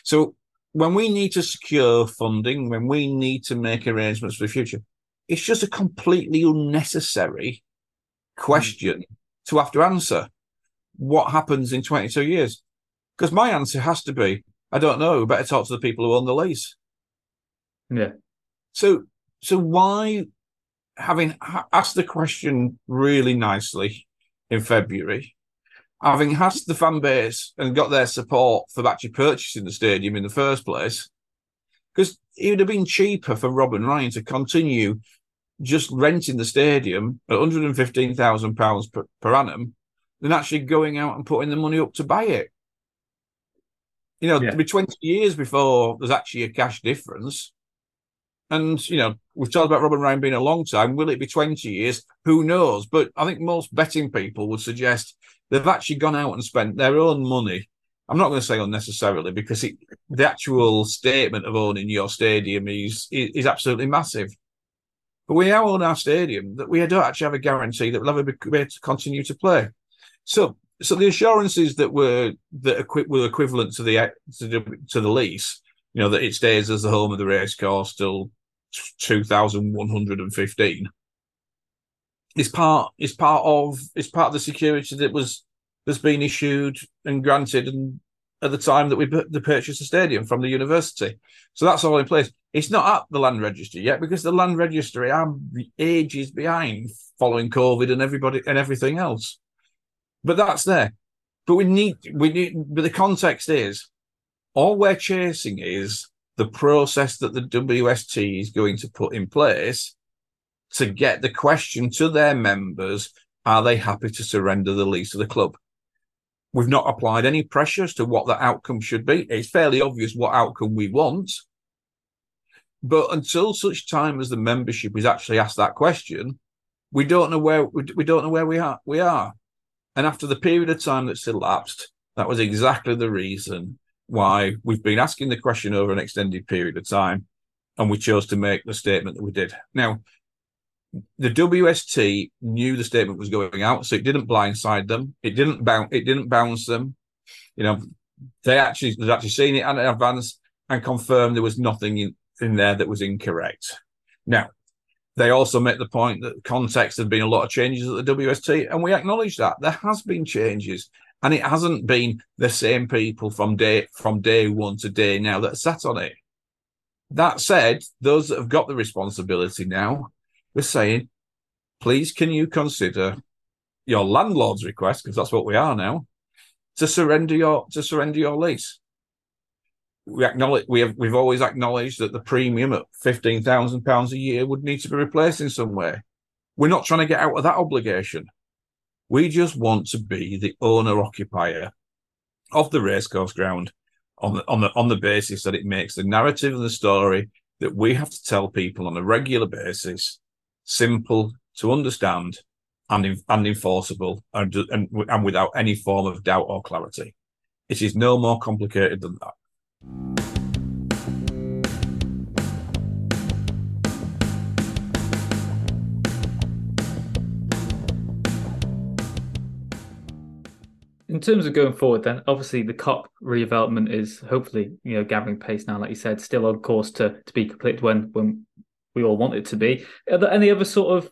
So when we need to secure funding, when we need to make arrangements for the future, it's just a completely unnecessary hmm. question to have to answer. What happens in 22 years? Because my answer has to be, I don't know. Better talk to the people who own the lease. Yeah. So, so why, having asked the question really nicely in February, having asked the fan base and got their support for actually purchasing the stadium in the first place, because it would have been cheaper for Rob and Ryan to continue just renting the stadium at £115,000 per, per annum than actually going out and putting the money up to buy it. You know, Yeah. it'll be 20 years before there's actually a cash difference. And, you know, we've talked about Rob and Ryan being a long time. Will it be 20 years? Who knows? But I think most betting people would suggest they've actually gone out and spent their own money. I'm not going to say unnecessarily because it, the actual statement of owning your stadium is, is, is absolutely massive. But we now own our stadium that we don't actually have a guarantee that we'll ever be able to continue to play. So, so the assurances that were that equi- were equivalent to the to the to the lease, you know, that it stays as the home of the race course till 2115 is part is part of is part of the security that was that's been issued and granted and at the time that we the purchased the stadium from the university. So that's all in place. It's not at the land registry yet because the land registry are ages behind following COVID and everybody and everything else. But that's there. But we need we need but the context is all we're chasing is the process that the WST is going to put in place to get the question to their members are they happy to surrender the lease of the club? We've not applied any pressure as to what the outcome should be. It's fairly obvious what outcome we want. But until such time as the membership is actually asked that question, we don't know where we, we don't know where we are. We are, and after the period of time that's elapsed, that was exactly the reason why we've been asking the question over an extended period of time, and we chose to make the statement that we did. Now, the WST knew the statement was going out, so it didn't blindside them. It didn't bounce. It didn't bounce them. You know, they actually they'd actually seen it in advance and confirmed there was nothing in, in there that was incorrect. Now, they also make the point that context had been a lot of changes at the WST, and we acknowledge that there has been changes, and it hasn't been the same people from day from day one to day now that sat on it. That said, those that have got the responsibility now, we're saying, please can you consider your landlord's request, because that's what we are now, to surrender your to surrender your lease. We acknowledge we have we've always acknowledged that the premium at fifteen thousand pounds a year would need to be replaced in some way. We're not trying to get out of that obligation. We just want to be the owner occupier of the racecourse ground on the on the on the basis that it makes the narrative and the story that we have to tell people on a regular basis simple to understand and and enforceable and, and and without any form of doubt or clarity. It is no more complicated than that. In terms of going forward, then obviously the Kop redevelopment is hopefully you know gathering pace now, like you said, still on course to to be complete when when we all want it to be. Are there any other sort of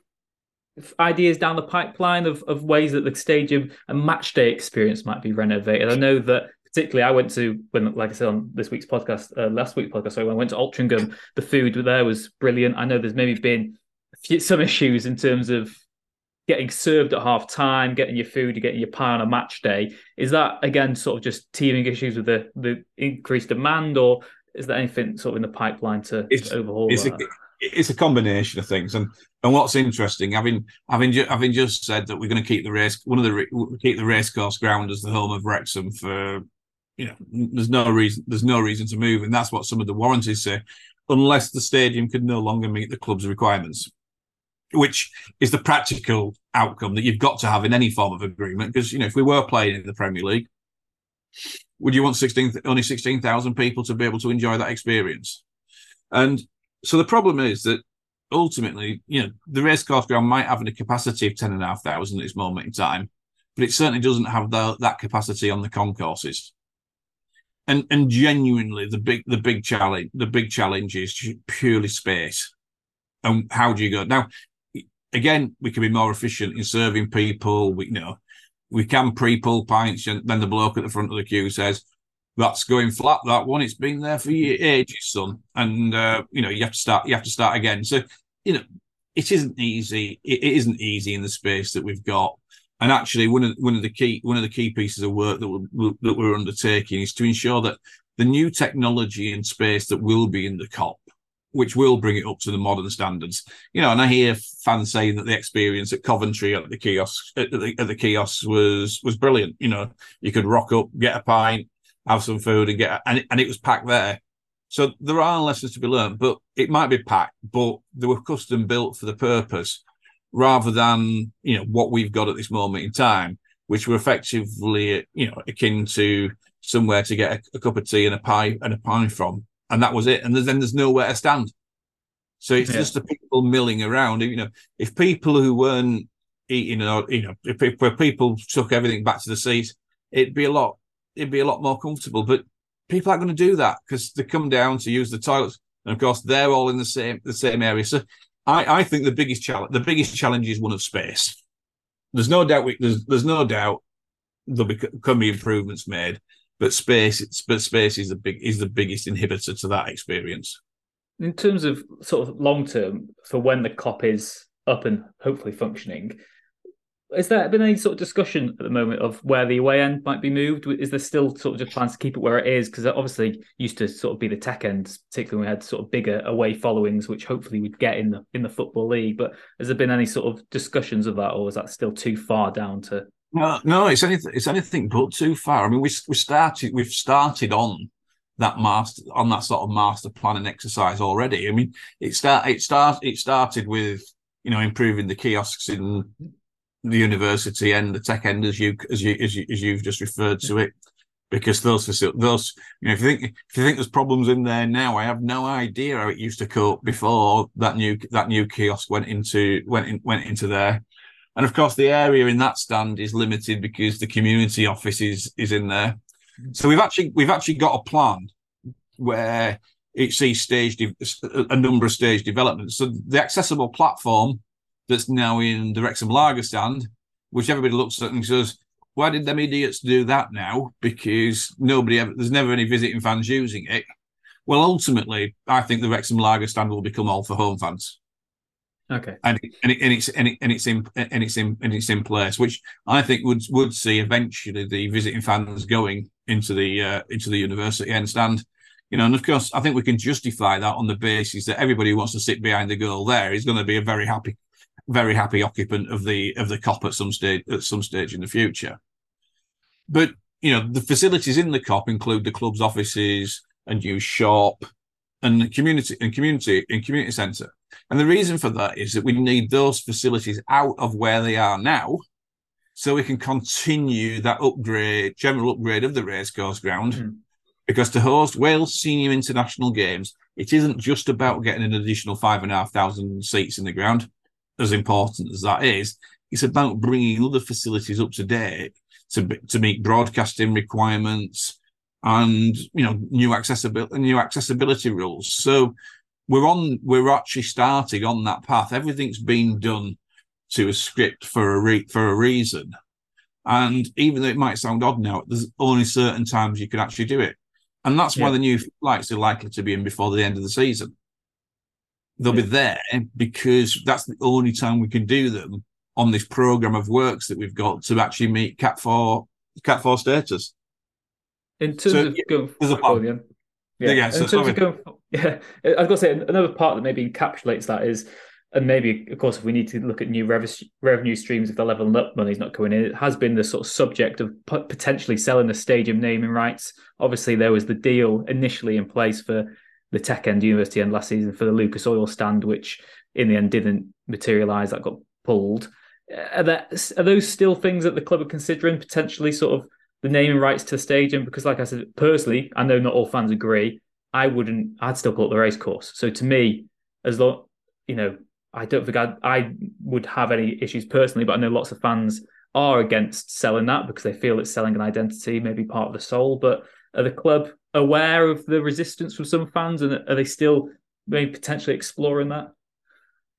ideas down the pipeline of, of ways that the stadium and match day experience might be renovated? I know that particularly I went to when, like I said on this week's podcast, uh, last week's podcast, sorry, when I went to Altrincham, the food there was brilliant. I know there's maybe been few, some issues in terms of getting served at half time, getting your food, you're getting your pie on a match day. Is that again sort of just teething issues with the the increased demand, or is there anything sort of in the pipeline to, to overhaul? It's a, it's a combination of things, and and what's interesting, having having ju- having just said that we're going to keep the race one of the keep the racecourse ground as the home of Wrexham for you know there's no reason there's no reason to move, and that's what some of the warranties say, unless the stadium could no longer meet the club's requirements which is the practical outcome that you've got to have in any form of agreement. Because you know, if we were playing in the Premier League, would you want sixteen only sixteen thousand people to be able to enjoy that experience? And so the problem is that ultimately, you know, the racecourse ground might have a capacity of ten and a half thousand at this moment in time, but it certainly doesn't have the, that capacity on the concourses. And and genuinely, the big the big challenge the big challenge is purely space. And how do you go now? again, we can be more efficient in serving people. We you know we can pre-pull pints, and then the bloke at the front of the queue says, "That's going flat. That one. It's been there for ages, son." And uh, you know you have to start. You have to start again. So you know it isn't easy. It, it isn't easy in the space that we've got. And actually, one of one of the key one of the key pieces of work that we're, that we're undertaking is to ensure that the new technology and space that will be in the Kop, which will bring it up to the modern standards. You know, and I hear fans saying that the experience at Coventry at the kiosk at the, at the kiosks was was brilliant. You know, you could rock up, get a pint, have some food, and get and and it was packed there. So there are lessons to be learned, but it might be packed, but they were custom built for the purpose, rather than you know what we've got at this moment in time, which were effectively you know akin to somewhere to get a, a cup of tea and a pie and a pie from and that was it. And then there's nowhere to stand. So it's yeah. just the people milling around. You know, if people who weren't eating, or you know, if, if people took everything back to the seat, it'd be a lot. It'd be a lot more comfortable. But people aren't going to do that because they come down to use the toilets, and of course they're all in the same the same area. So I, I think the biggest challenge the biggest challenge is one of space. There's no doubt. We, there's there's no doubt there'll be can be improvements made but space but space is the big is the biggest inhibitor to that experience in terms of sort of long term for when the Kop is up and hopefully functioning has there been any sort of discussion at the moment of where the away end might be moved? Is there still sort of just plans to keep it where it is? Because it obviously used to sort of be the tech end, particularly when we had sort of bigger away followings, which hopefully we'd get in the in the football league. But has there been any sort of discussions of that, or is that still too far down to no, no, it's anything. It's anything but too far. I mean, we we started. We've started on that master on that sort of master planning exercise already. I mean, it start it start it started with you know improving the kiosks in the university and the tech end as you as you as, you, as you've just referred to it. Because those those you know if you think if you think there's problems in there now, I have no idea how it used to cope before that new that new kiosk went into went in, went into there. And of course, the area in that stand is limited because the community office is is in there. So we've actually we've actually got a plan where it sees stage de- a number of stage developments. So the accessible platform that's now in the Wrexham Lager stand, which everybody looks at and says, "Why did them idiots do that now?" Because nobody ever, there's never any visiting fans using it. Well, ultimately, I think the Wrexham Lager stand will become all for home fans. Okay. And and, it, and it's and, it, and it's in and it's in and it's in place, which I think would would see eventually the visiting fans going into the uh, into the university end stand You know, and of course, I think we can justify that on the basis that everybody who wants to sit behind the goal there is going to be a very happy, very happy occupant of the of the Kop at some stage at some stage in the future. But you know, the facilities in the Kop include the club's offices, a new shop, and the community and community and community centre. And the reason for that is that we need those facilities out of where they are now, so we can continue that upgrade, general upgrade of the racecourse ground. Mm. Because to host Wales senior international games, it isn't just about getting an additional five and a half thousand seats in the ground, as important as that is. It's about bringing other facilities up to date to to meet broadcasting requirements and you know new accessibility new accessibility rules. So we're on we're actually starting on that path. Everything's been done to a script for a re- for a reason. And even though it might sound odd now, there's only certain times you can actually do it. And that's why the new flights are likely to be in before the end of the season. They'll be there because that's the only time we can do them on this program of works that we've got to actually meet Cat 4 Cat 4 status. In terms So, of yeah, going forward, yeah. Yeah, in so terms sorry. of going, yeah, I was going to say another part that maybe encapsulates that is, and maybe of course, if we need to look at new rev- revenue streams, if the level up money's not coming in, it has been the sort of subject of potentially selling the stadium naming rights. Obviously, there was the deal initially in place for the Tech End University end last season for the Lucas Oil stand, which in the end didn't materialise. That got pulled. Are that are those still things that the club are considering potentially sort of the naming rights to the stadium? Because, like I said, personally, I know not all fans agree. I wouldn't. I'd still call it the race course. So to me, as long you know, I don't think I'd, I would have any issues personally, but I know lots of fans are against selling that because they feel it's selling an identity, maybe part of the soul. But are the club aware of the resistance from some fans, and are they still maybe potentially exploring that?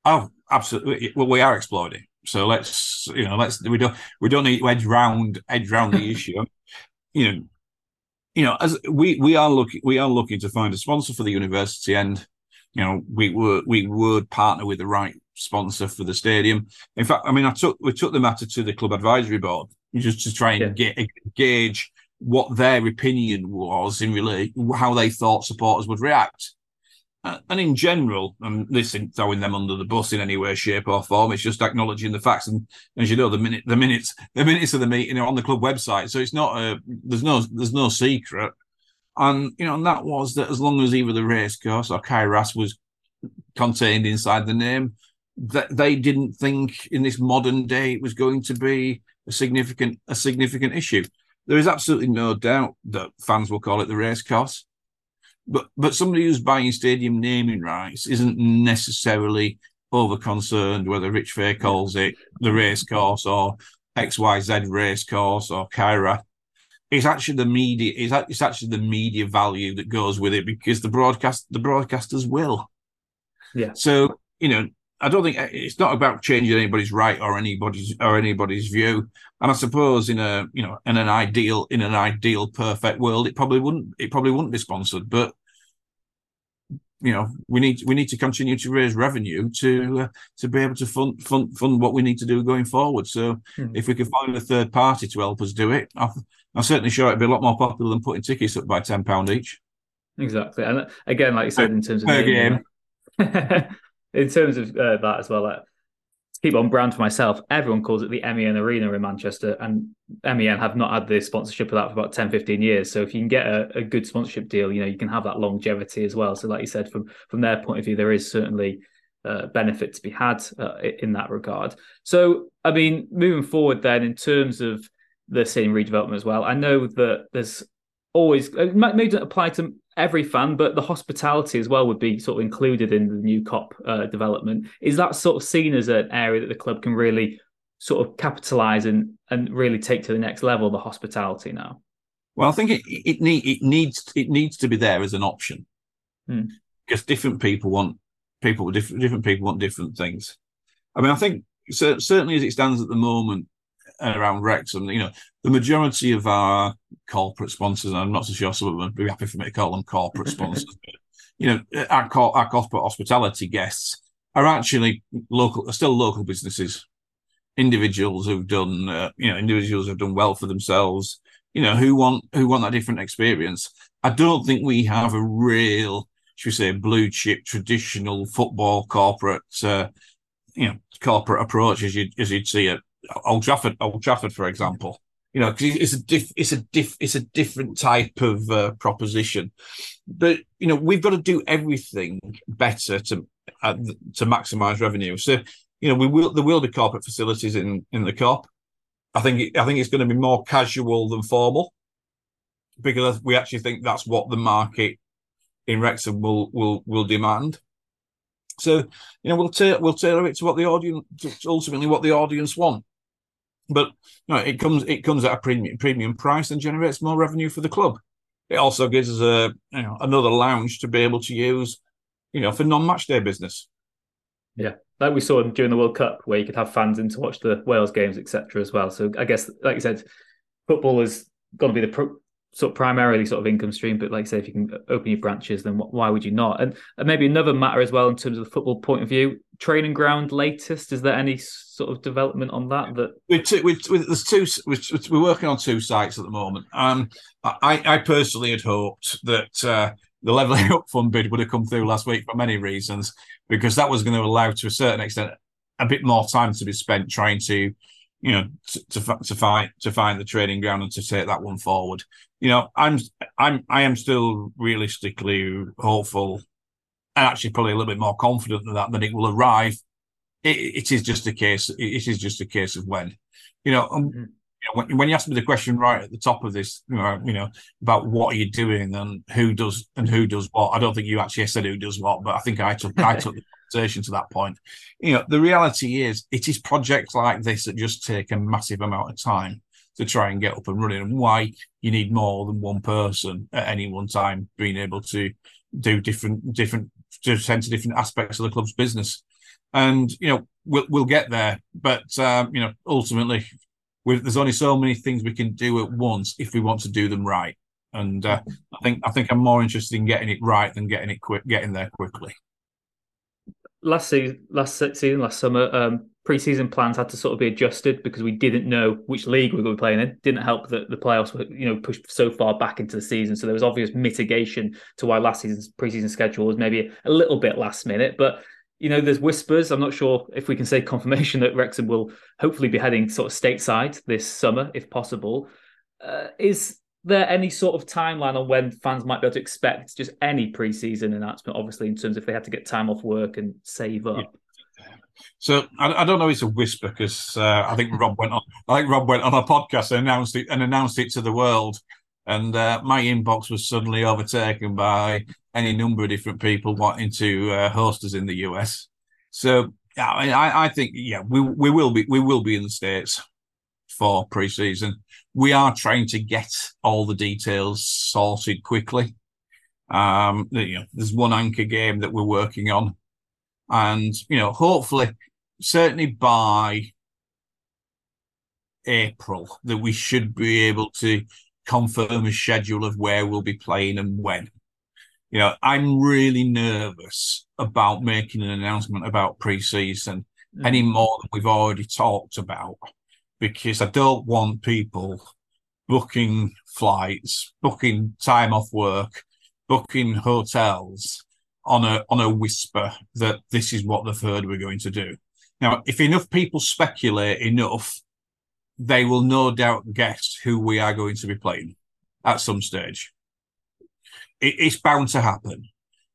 Oh, absolutely. Well, we are exploring. So let's, you know, let's we don't we don't need to edge round edge round the issue. You know, you know, as we we are looking we are looking to find a sponsor for the university, and you know, we were we would partner with the right sponsor for the stadium. In fact, I mean, I took we took the matter to the club advisory board just to try and Yeah. get gauge what their opinion was in relation how they thought supporters would react. Uh, and in general, and this isn't throwing them under the bus in any way, shape, or form. It's just acknowledging the facts. And as you know, the minute, the minutes, the minutes of the meeting are on the club website, so it's not a there's no there's no secret. And you know, and that was that as long as either the race course or Cae Ras was contained inside the name, that they didn't think in this modern day it was going to be a significant a significant issue. There is absolutely no doubt that fans will call it the race course but but somebody who's buying stadium naming rights isn't necessarily over concerned whether Rich Fay calls it the race course or XYZ race course or Cae Ras. It's actually the media. It's, it's actually the media value that goes with it because the broadcast the broadcasters will. Yeah. So you know, I don't think it's not about changing anybody's right or anybody's or anybody's view. And I suppose in a you know in an ideal in an ideal perfect world, it probably wouldn't it probably wouldn't be sponsored. But you know, we need we need to continue to raise revenue to uh, to be able to fund fund fund what we need to do going forward. So Hmm. if we could find a third party to help us do it, I, I'm certainly sure it'd be a lot more popular than putting tickets up by ten pound each. Exactly, and uh, again, like you said, in terms of Per naming, in terms of uh, that as well, to keep on brand for myself, everyone calls it the MEN Arena in Manchester, and MEN have not had the sponsorship of that for about 10, 15 years. So if you can get a, a good sponsorship deal, you know, you can have that longevity as well. So, like you said, from from their point of view, there is certainly uh, benefit to be had uh, in that regard. So, I mean, moving forward, then in terms of the stadium redevelopment as well, I know that there's always it maybe doesn't apply to every fan, but the hospitality as well would be sort of included in the new Kop uh, development. Is that sort of seen as an area that the club can really sort of capitalize and and really take to the next level? The hospitality now. Well, I think it it need it needs it needs to be there as an option Hmm. because different people want people different different people want different things. I mean, I think cer- certainly as it stands at the moment around Wrexham, you know, the majority of our corporate sponsors, and I'm not so sure some of them would be happy for me to call them corporate sponsors, but, you know, our, cor- our corporate hospitality guests are actually local, are still local businesses, individuals who've done, uh, you know, individuals who've done well for themselves, you know, who want who want that different experience. I don't think we have a real, should we say, blue chip traditional football corporate, uh, you know, corporate approach as you as you'd see at Old Trafford, Old Trafford, for example. You know, because it's a diff, it's a diff, it's a different type of uh, proposition. But you know, we've got to do everything better to uh, to maximise revenue. So you know, we will there will be corporate facilities in in the Kop. I think I think it's going to be more casual than formal because we actually think that's what the market in Wrexham will will will demand. So you know we'll ta- we'll tailor it to what the audience ultimately what the audience want. But you know, it comes it comes at a premium premium price and generates more revenue for the club. It also gives us a you know another lounge to be able to use, you know, for non-match day business. Yeah, like we saw during the World Cup, where you could have fans in to watch the Wales games, etc. As well. So I guess, like you said, football is going to be the pro- sort of primarily sort of income stream. But like say, if you can open your branches, then why would you not? And, and maybe another matter as well in terms of the football point of view, training ground latest. Is there any sort of development on that? That we two, we, we, there's two. We're working on two sites at the moment. Um, I, I personally had hoped that. Uh, the levelling up fund bid would have come through last week for many reasons, because that was going to allow, to a certain extent, a bit more time to be spent trying to you know, to, to, to find to find the training ground and to take that one forward. You know, I'm I'm I am still realistically hopeful, and actually probably a little bit more confident than that that it will arrive. It, it is just a case. It is just a case of when. You know, um, mm-hmm. you know when, when you asked me the question right at the top of this, you know, you know about what are you doing and who does and who does what. I don't think you actually said who does what, but I think I took I took the conversation to that point. You know, the reality is it is projects like this that just take a massive amount of time to try and get up and running, and why you need more than one person at any one time being able to do different different to attend to different aspects of the club's business. And you know, we'll we'll get there, but um, you know, ultimately, there's only so many things we can do at once if we want to do them right. And uh, I think I think I'm more interested in getting it right than getting it quick, getting there quickly last season, last season, last summer, um, preseason plans had to sort of be adjusted because we didn't know which league we were going to be playing in. Didn't help that the playoffs were, you know, pushed so far back into the season. So there was obvious mitigation to why last season's preseason schedule was maybe a little bit last minute. But you know, there's whispers. I'm not sure if we can say confirmation that Wrexham will hopefully be heading sort of stateside this summer, if possible. Uh, is there any sort of timeline on when fans might be able to expect just any preseason announcement? Obviously, in terms of if they had to get time off work and save up. Yeah. So I, I, don't know. If it's a whisper because uh, I think Rob went on. I think Rob went on a podcast and announced it and announced it to the world, and uh, my inbox was suddenly overtaken by any number of different people wanting to uh, host us in the US. So I, I think yeah, we we will be we will be in the states for preseason we are trying to get all the details sorted quickly. Um, you know, there's one anchor game that we're working on, and you know, hopefully, certainly by April, that we should be able to confirm a schedule of where we'll be playing and when. You know, I'm really nervous about making an announcement about preseason mm. any more than we've already talked about because I don't want people booking flights, booking time off work, booking hotels on a on a whisper that this is what they've heard we're going to do. Now, if enough people speculate enough, they will no doubt guess who we are going to be playing at some stage. It, it's bound to happen.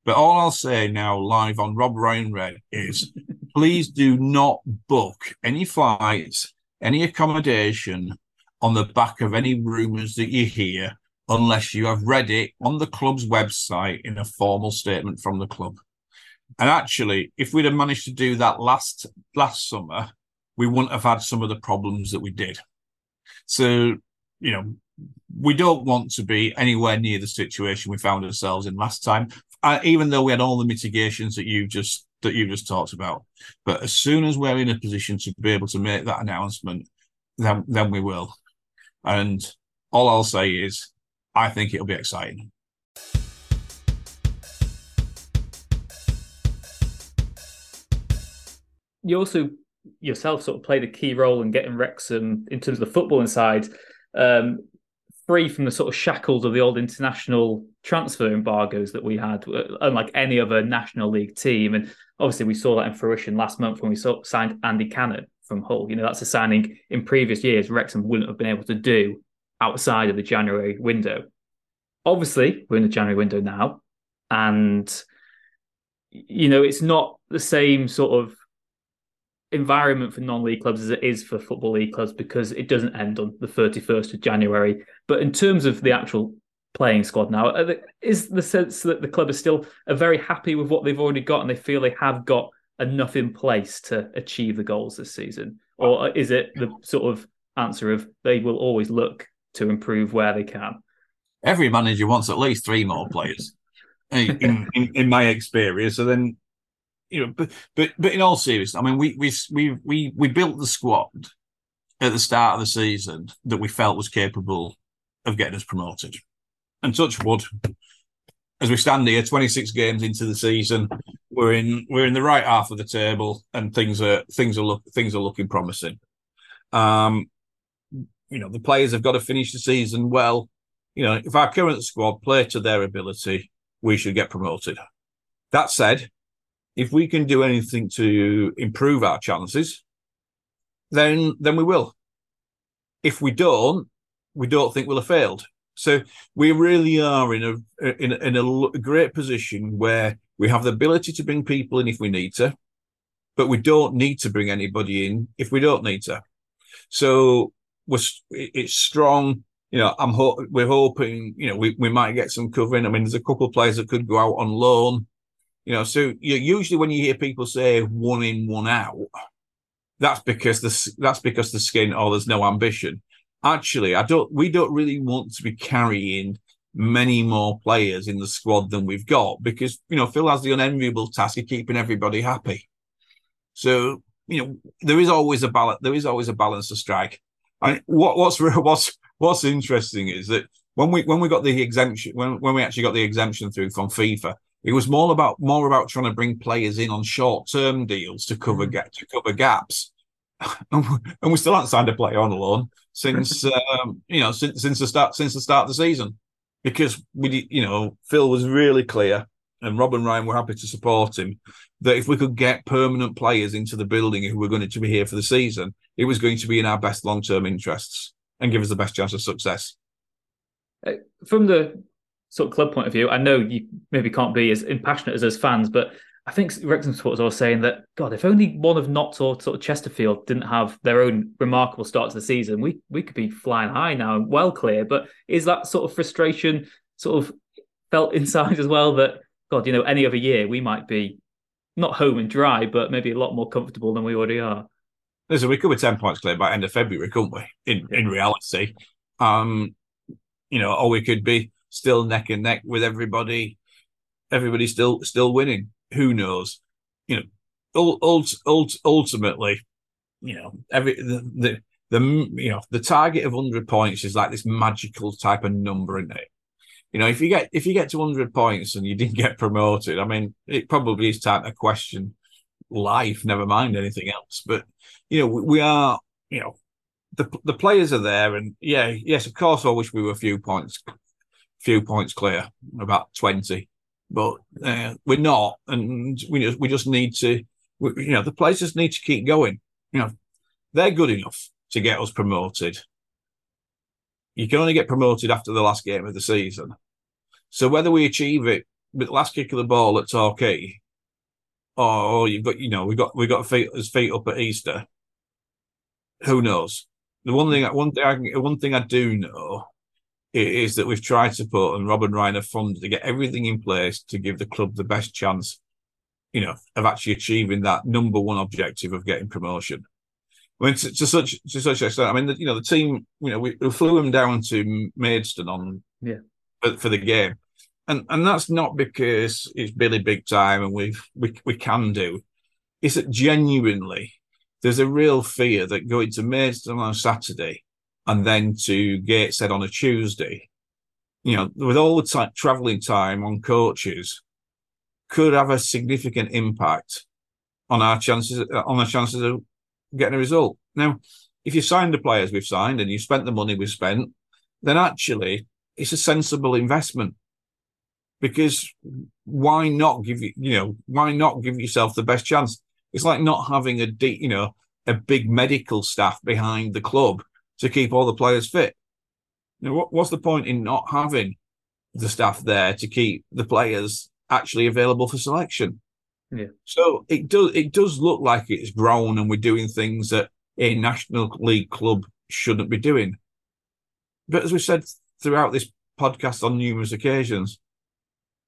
But all I'll say now, live on Rob Ryan Red, is please do not book any flights any accommodation on the back of any rumours that you hear unless you have read it on the club's website in a formal statement from the club. And actually, if we'd have managed to do that last last summer, we wouldn't have had some of the problems that we did. So, you know, we don't want to be anywhere near the situation we found ourselves in last time, uh, even though we had all the mitigations that you just that you just talked about. But as soon as we're in a position to be able to make that announcement, then then we will. And all I'll say is, I think it'll be exciting. You also yourself sort of played a key role in getting Wrexham in terms of the footballing side um, free from the sort of shackles of the old international transfer embargoes that we had, uh, unlike any other National League team. And obviously, we saw that in fruition last month when we saw, signed Andy Cannon from Hull. You know, that's a signing in previous years Wrexham wouldn't have been able to do outside of the January window. Obviously, we're in the January window now, and you know, it's not the same sort of environment for non-league clubs as it is for football league clubs because it doesn't end on the 31st of January. But in terms of the actual playing squad now, is the sense that the club is still are very happy with what they've already got and they feel they have got enough in place to achieve the goals this season? Or is it the sort of answer of they will always look to improve where they can? Every manager wants at least three more players. in, in, in my experience. So then you know, but but but in all seriousness, I mean, we we we we we built the squad at the start of the season that we felt was capable of getting us promoted. And touch wood, as we stand here, 26 games into the season, we're in we're in the right half of the table, and things are things are look things are looking promising. Um, you know, the players have got to finish the season well. You know, if our current squad play to their ability, we should get promoted. That said, if we can do anything to improve our chances, then then we will. If we don't, we don't think we'll have failed. So we really are in a in a, in a great position where we have the ability to bring people in if we need to, but we don't need to bring anybody in if we don't need to. So we're, it's strong. You know, I'm ho- we're hoping. You know, we, we might get some covering. I mean, there's a couple of players that could go out on loan. You know, so you, usually when you hear people say one in, one out, that's because the that's because the skin or there's no ambition. Actually, I don't. We don't really want to be carrying many more players in the squad than we've got because you know Phil has the unenviable task of keeping everybody happy. So you know there is always a balance. There is always a balance to strike. What, what's what's what's interesting is that when we when we got the exemption when when we actually got the exemption through from FIFA, it was more about more about trying to bring players in on short term deals to cover mm. get to cover gaps, and we still haven't signed a player on loan since um, you know since since the start since the start of the season, because we you know Phil was really clear and Rob and Ryan were happy to support him that if we could get permanent players into the building who were going to be here for the season, it was going to be in our best long term interests and give us the best chance of success. Uh, from the sort of club point of view, I know you maybe can't be as impassionate as us fans, but I think Wrexham supporters are saying that God, if only one of Notts or sort of Chesterfield didn't have their own remarkable start to the season, we we could be flying high now and well clear. But is that sort of frustration sort of felt inside as well? That God, you know, any other year we might be not home and dry, but maybe a lot more comfortable than we already are. Listen, we could be ten points clear by end of February, couldn't we? In in reality, um, you know, or we could be still neck and neck with everybody. Everybody still still winning. Who knows? You know, ult, ult, ultimately, you know, every the, the the you know the target of hundred points is like this magical type of number, isn't it? You know, if you get if you get to hundred points and you didn't get promoted, I mean, it probably is time to question life. Never mind anything else. But you know, we, we are you know the the players are there, and yeah, yes, of course, I wish we were a few points few points clear, about 20. But uh, we're not. And we just, we just need to, we, you know, the places need to keep going. You know, they're good enough to get us promoted. You can only get promoted after the last game of the season. So whether we achieve it with the last kick of the ball at Torquay, Oh, or you've got, you know, we got we got feet, his feet up at Easter. Who knows? The one thing, one thing, I, one thing I do know is that we've tried to put, and Rob and Ryan have funded to get everything in place to give the club the best chance, you know, of actually achieving that number one objective of getting promotion. I mean, to, to such to such extent, I mean, the, you know, the team, you know, we, we flew them down to Maidstone on yeah for, for, the game, and and that's not because it's Billy big time and we we we can do. It's that genuinely there's a real fear that going to Maidstone on a Saturday and then to Gateshead on a Tuesday, you know, with all the t- traveling time on coaches, could have a significant impact on our chances uh, on our chances of getting a result. Now, if you signed the players we've signed and you spent the money we've spent, then actually it's a sensible investment. Because why not give you, you know, why not give yourself the best chance? It's like not having a deep, you know, a big medical staff behind the club to keep all the players fit. You know, what, what's the point in not having the staff there to keep the players actually available for selection? Yeah. So it does it does look like it's grown and we're doing things that a national league club shouldn't be doing. But as we said throughout this podcast on numerous occasions,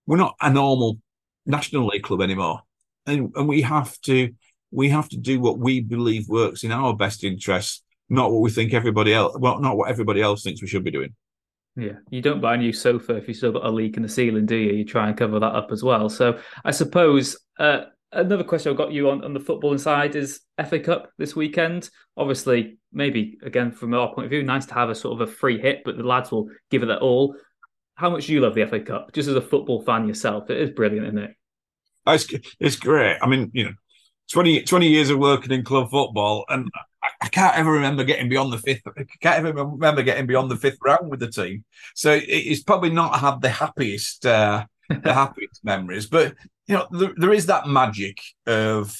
we're not a normal national league club anymore. And and we have to we have to do what we believe works in our best interests, not what we think everybody else well, not what everybody else thinks we should be doing. Yeah, you don't buy a new sofa if you still got a leak in the ceiling, do you? You try and cover that up as well. So I suppose uh, another question I've got you on, on the footballing side is FA Cup this weekend. Obviously, maybe again from our point of view, nice to have a sort of a free hit, but the lads will give it their all. How much do you love the FA Cup? Just as a football fan yourself, it is brilliant, isn't it? It's, it's great. I mean, you know, 20, 20 years of working in club football, and I, I can't ever remember getting beyond the fifth. I can't ever remember getting beyond the fifth round with the team. So it, it's probably not had the happiest, uh, the happiest memories. But you know, there, there is that magic of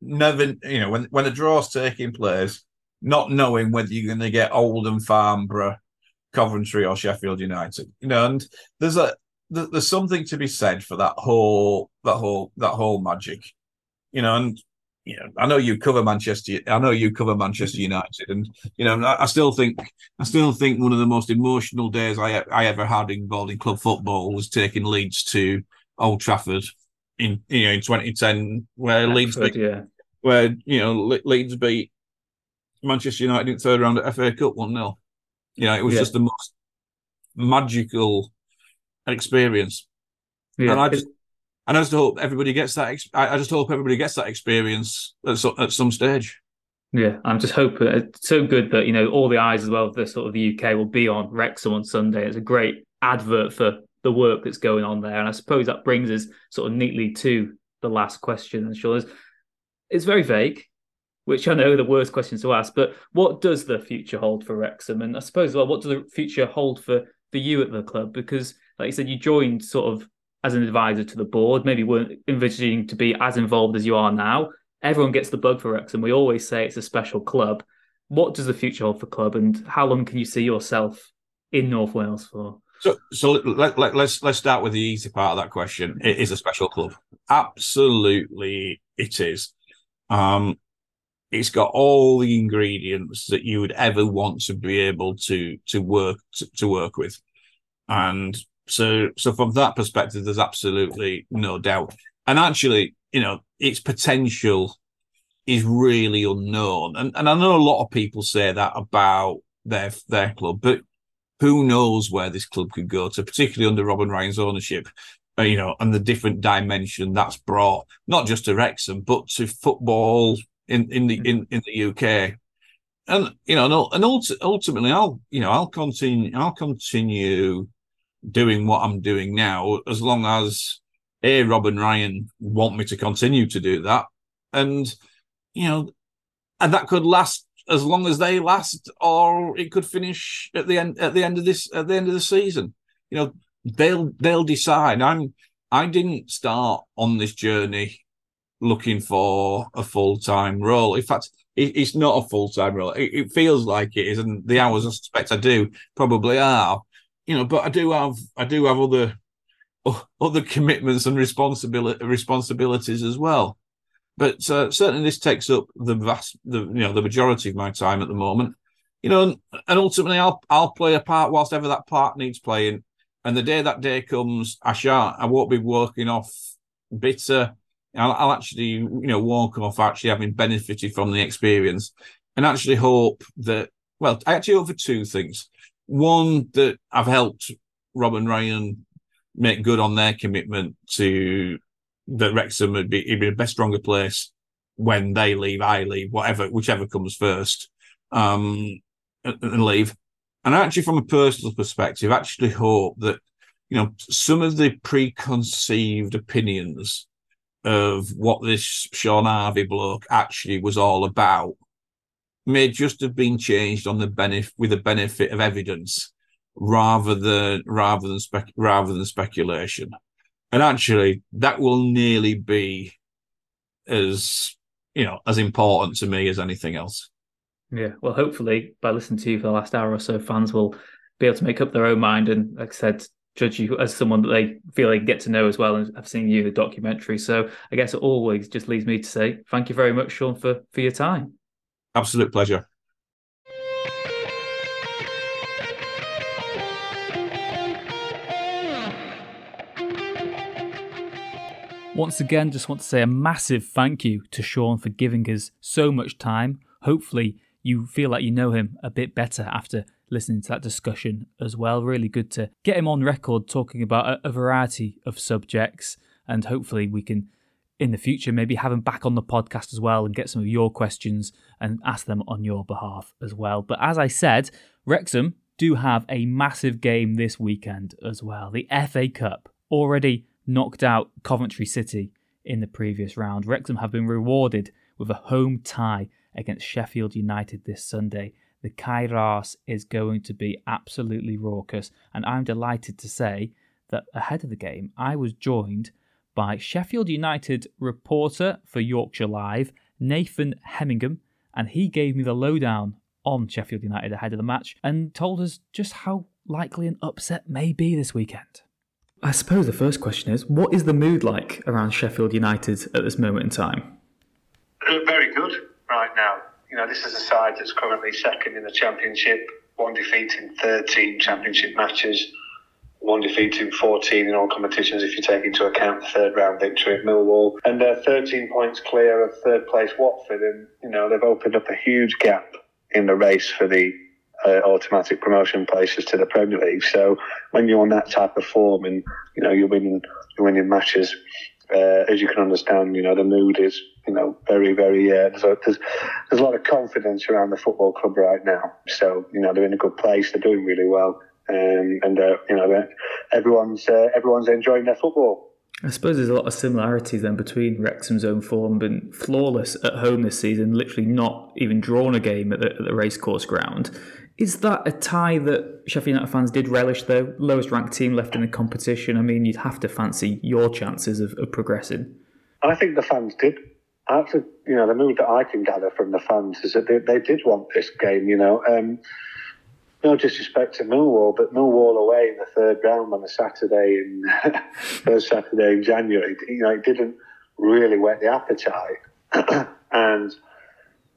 never, you know, when when the draw's taking place, not knowing whether you're going to get Oldham, Farnborough, Coventry, or Sheffield United. You know, and there's a there's something to be said for that whole that whole that whole magic you know, and you know, I know you cover Manchester. I know you cover Manchester United, and you know, I, I, still think, I still think one of the most emotional days I I ever had involved in club football was taking Leeds to Old Trafford in you know in 2010, where Leeds beat, yeah. where you know Le- Leeds beat Manchester United in third round at FA Cup one 0 You know, it was yeah. just the most magical experience, yeah. and I just and I just hope everybody gets that. I just hope everybody gets that experience at, so, at some stage. Yeah, I'm just hoping it's so good that you know all the eyes as well. The sort of the UK will be on Wrexham on Sunday. It's a great advert for the work that's going on there, and I suppose that brings us sort of neatly to the last question. And sure, it's very vague, which I know are the worst question to ask. But what does the future hold for Wrexham? And I suppose, well, what does the future hold for for you at the club? Because, like you said, you joined sort of as an advisor to the board, maybe weren't envisioning to be as involved as you are now. Everyone gets the bug for Wrexham. We always say it's a special club. What does the future hold for club, and how long can you see yourself in North Wales for? So, so let, let, let's let's start with the easy part of that question. It is a special club. Absolutely, it is. Um, it's got all the ingredients that you would ever want to be able to to work to, to work with, and so, so from that perspective, there's absolutely no doubt. And actually, you know, its potential is really unknown. And and I know a lot of people say that about their their club, but who knows where this club could go to, particularly under Rob and Ryan's ownership, uh, you know, and the different dimension that's brought, not just to Wrexham, but to football in, in the mm-hmm. in, in the UK. And you know, and and ultimately, I'll you know, I'll continue, I'll continue doing what I'm doing now, as long as A, Rob and Ryan want me to continue to do that. And, you know, and that could last as long as they last, or it could finish at the end at the end of this at the end of the season. You know, they'll they'll decide. I'm I didn't start on this journey looking for a full time role. In fact, it, it's not a full time role. It, it, feels like it is, and the hours I suspect I do probably are you know, but I do have I do have other other commitments and responsibility responsibilities as well. But uh, certainly, this takes up the vast, the you know, the majority of my time at the moment. You know, and, ultimately, I'll I'll play a part whilst ever that part needs playing. And the day that day comes, I shan't. I won't be working off bitter. I'll, I'll actually, you know, walk off actually having benefited from the experience, and actually hope that. Well, I actually hope for two things one that I've helped Rob and Ryan make good on their commitment to that Wrexham would be, it'd be a best stronger place when they leave, I leave, whatever, whichever comes first, um, and, leave. And actually, from a personal perspective, actually hope that, you know, some of the preconceived opinions of what this Shaun Harvey bloke actually was all about may just have been changed on the benefit with the benefit of evidence rather than rather than spec rather than speculation. And actually, that will nearly be as you know as important to me as anything else. Yeah, well, hopefully by listening to you for the last hour or so, fans will be able to make up their own mind and, like I said, judge you as someone that they feel they get to know as well. And I've seen you in the documentary, so I guess it always just leaves me to say thank you very much, Shaun, for for your time. Absolute pleasure. Once again, just want to say a massive thank you to Shaun for giving us so much time. Hopefully, you feel like you know him a bit better after listening to that discussion as well. Really good to get him on record talking about a, a variety of subjects, and hopefully, we can in the future maybe have him back on the podcast as well and get some of your questions and ask them on your behalf as well. But as I said, Wrexham do have a massive game this weekend as well. The FA Cup already knocked out Coventry City in the previous round. Wrexham have been rewarded with a home tie against Sheffield United this Sunday. The Cae Ras is going to be absolutely raucous, and I'm delighted to say that ahead of the game, I was joined by Sheffield United reporter for Yorkshire Live, Nathan Hemmingham, and he gave me the lowdown on Sheffield United ahead of the match and told us just how likely an upset may be this weekend. I suppose the first question is what is the mood like around Sheffield United at this moment in time? Uh, very good right now. You know, this is a side that's currently second in the Championship, one defeat in 13 Championship matches, one defeat in 14 in all competitions if you take into account the third round victory at Millwall, and they're 13 points clear of third place Watford. And, you know, they've opened up a huge gap in the race for the uh, automatic promotion places to the Premier League. So when you're on that type of form and you know you're winning you're winning matches, uh, as you can understand, you know the mood is you know very very uh, there's, a, there's there's a lot of confidence around the football club right now. So you know they're in a good place. They're doing really well, um, and uh, you know everyone's uh, everyone's enjoying their football. I suppose there's a lot of similarities then between Wrexham's own form and flawless at home this season, literally not even drawn a game at the, at the racecourse ground. Is that a tie that Sheffield United fans did relish, though? Lowest ranked team left in the competition. I mean, you'd have to fancy your chances of, of progressing. I think the fans did. Actually, you know, the mood that I can gather from the fans is that they, they did want this game, you know. Um, no disrespect to Millwall, but Millwall away in the third round on a Saturday in first Saturday in January, you know, it didn't really whet the appetite. and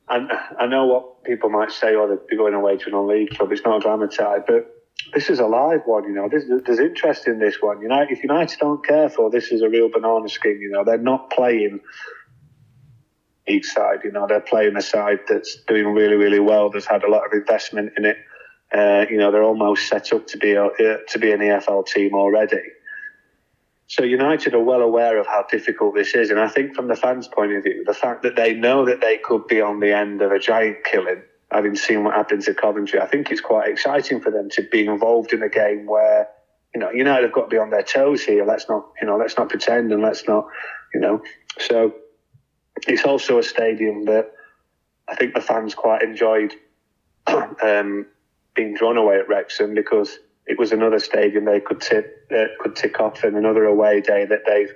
and I know what people might say, oh, they're going away to a non-league club. It's not a dramatise, but this is a live one. You know, there's, there's interest in this one. United, if United aren't careful, this is a real banana skin. You know, they're not playing each side. You know, they're playing a side that's doing really, really well. That's had a lot of investment in it. Uh, you know, they're almost set up to be a, uh, to be an EFL team already. So United are well aware of how difficult this is, and I think from the fans' point of view, the fact that they know that they could be on the end of a giant killing, having seen what happened to Coventry, I think it's quite exciting for them to be involved in a game where you know United have got to be on their toes here. Let's not you know let's not pretend and let's not you know. So it's also a stadium that I think the fans quite enjoyed um, being drawn away at Wrexham because it was another stadium they could tip, uh, could tick off and another away day that they've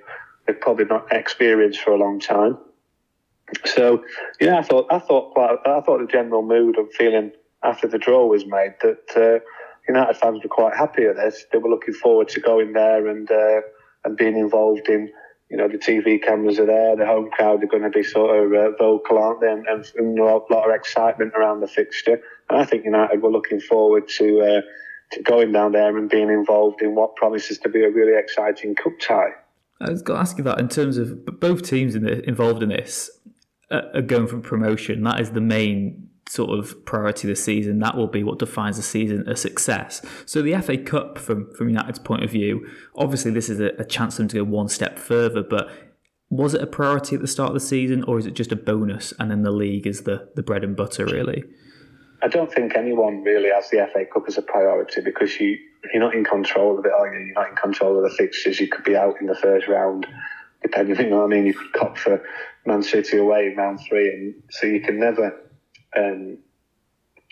they've probably not experienced for a long time. So yeah, I thought I thought quite, I thought the general mood and feeling after the draw was made that uh, United fans were quite happy at this. They were looking forward to going there and uh, and being involved in. You know, the TV cameras are there. The home crowd are going to be sort of uh, vocal, aren't they? And, and, and, a lot of excitement around the fixture. And I think United were looking forward to uh, going down there and being involved in what promises to be a really exciting cup tie. I was going to ask you that in terms of both teams in the, involved in this uh, are going for promotion. That is the main sort of priority this season. That will be what defines the season a success. So the FA Cup, from from United's point of view, obviously this is a, a chance for them to go one step further. But was it a priority at the start of the season, or is it just a bonus, and then the league is the the bread and butter really? I don't think anyone really has the FA Cup as a priority because you you're not in control of it, are you? You're not in control of the fixtures. You could be out in the first round, depending. You know what I mean? You could cop for Man City away in round three, and so you can never um,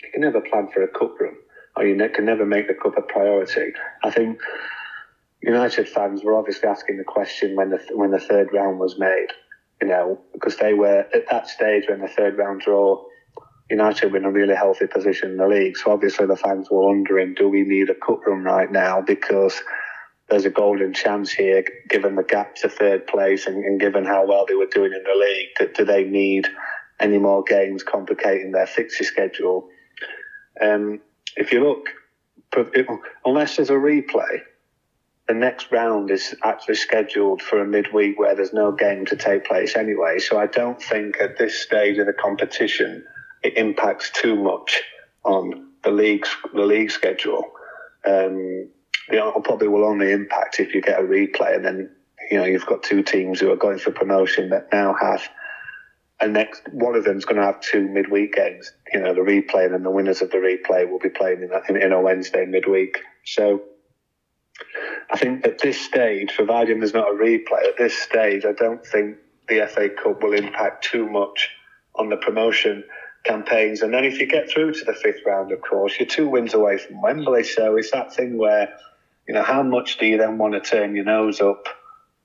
you can never plan for a cup run. or you can never make the cup a priority. I think United fans were obviously asking the question when the when the third round was made, you know, because they were at that stage when the third round draw. United were in a really healthy position in the league, so obviously the fans were wondering, do we need a cup run right now? Because there's a golden chance here, given the gap to third place and, and given how well they were doing in the league. Do they need any more games complicating their fixture schedule? Um, if you look, unless there's a replay, the next round is actually scheduled for a midweek where there's no game to take place anyway. So I don't think at this stage of the competition it impacts too much on the league's the league schedule. Um, it probably will only impact if you get a replay, and then you know you've got two teams who are going for promotion that now have a next. One of them's going to have two midweek games. You know, the replay, and then the winners of the replay will be playing in in, in a Wednesday midweek. So I think at this stage, providing there's not a replay, at this stage, I don't think the FA Cup will impact too much on the promotion campaigns. And then if you get through to the fifth round, of course, you're two wins away from Wembley. So it's that thing where, you know, how much do you then want to turn your nose up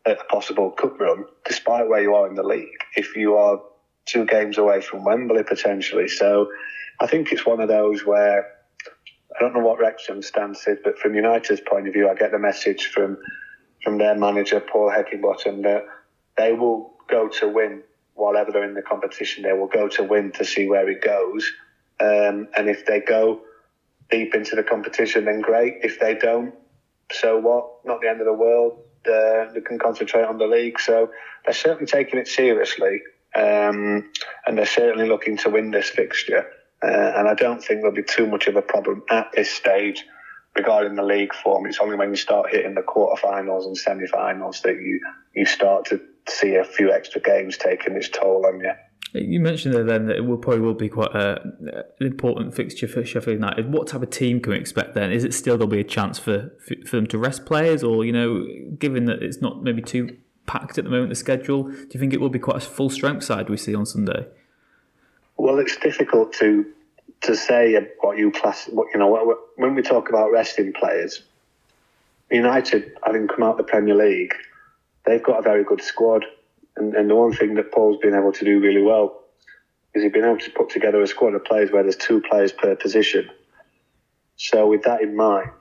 at a possible cup run, despite where you are in the league, if you are two games away from Wembley potentially? So I think it's one of those where I don't know what Wrexham's stance is, but from United's point of view, I get the message from from their manager Paul Heckingbottom that they will go to win whatever they're in the competition. They will go to win to see where it goes, um, and if they go deep into the competition, then great. If they don't, so what? Not the end of the world. Uh, they can concentrate on the league. So they're certainly taking it seriously, um, and they're certainly looking to win this fixture. Uh, and I don't think there'll be too much of a problem at this stage regarding the league form. It's only when you start hitting the quarterfinals and semi-finals that you you start to see a few extra games taking its toll on you. You mentioned there then that it will probably will be quite a, an important fixture for Sheffield United. What type of team can we expect then? Is it still there'll be a chance for for them to rest players, or you know, given that it's not maybe too packed at the moment the schedule, do you think it will be quite a full strength side we see on Sunday? Well, it's difficult to to say what you class. What you know when we talk about resting players, United having come out of the Premier League, they've got a very good squad, and, and the one thing that Paul's been able to do really well is he's been able to put together a squad of players where there's two players per position. So with that in mind,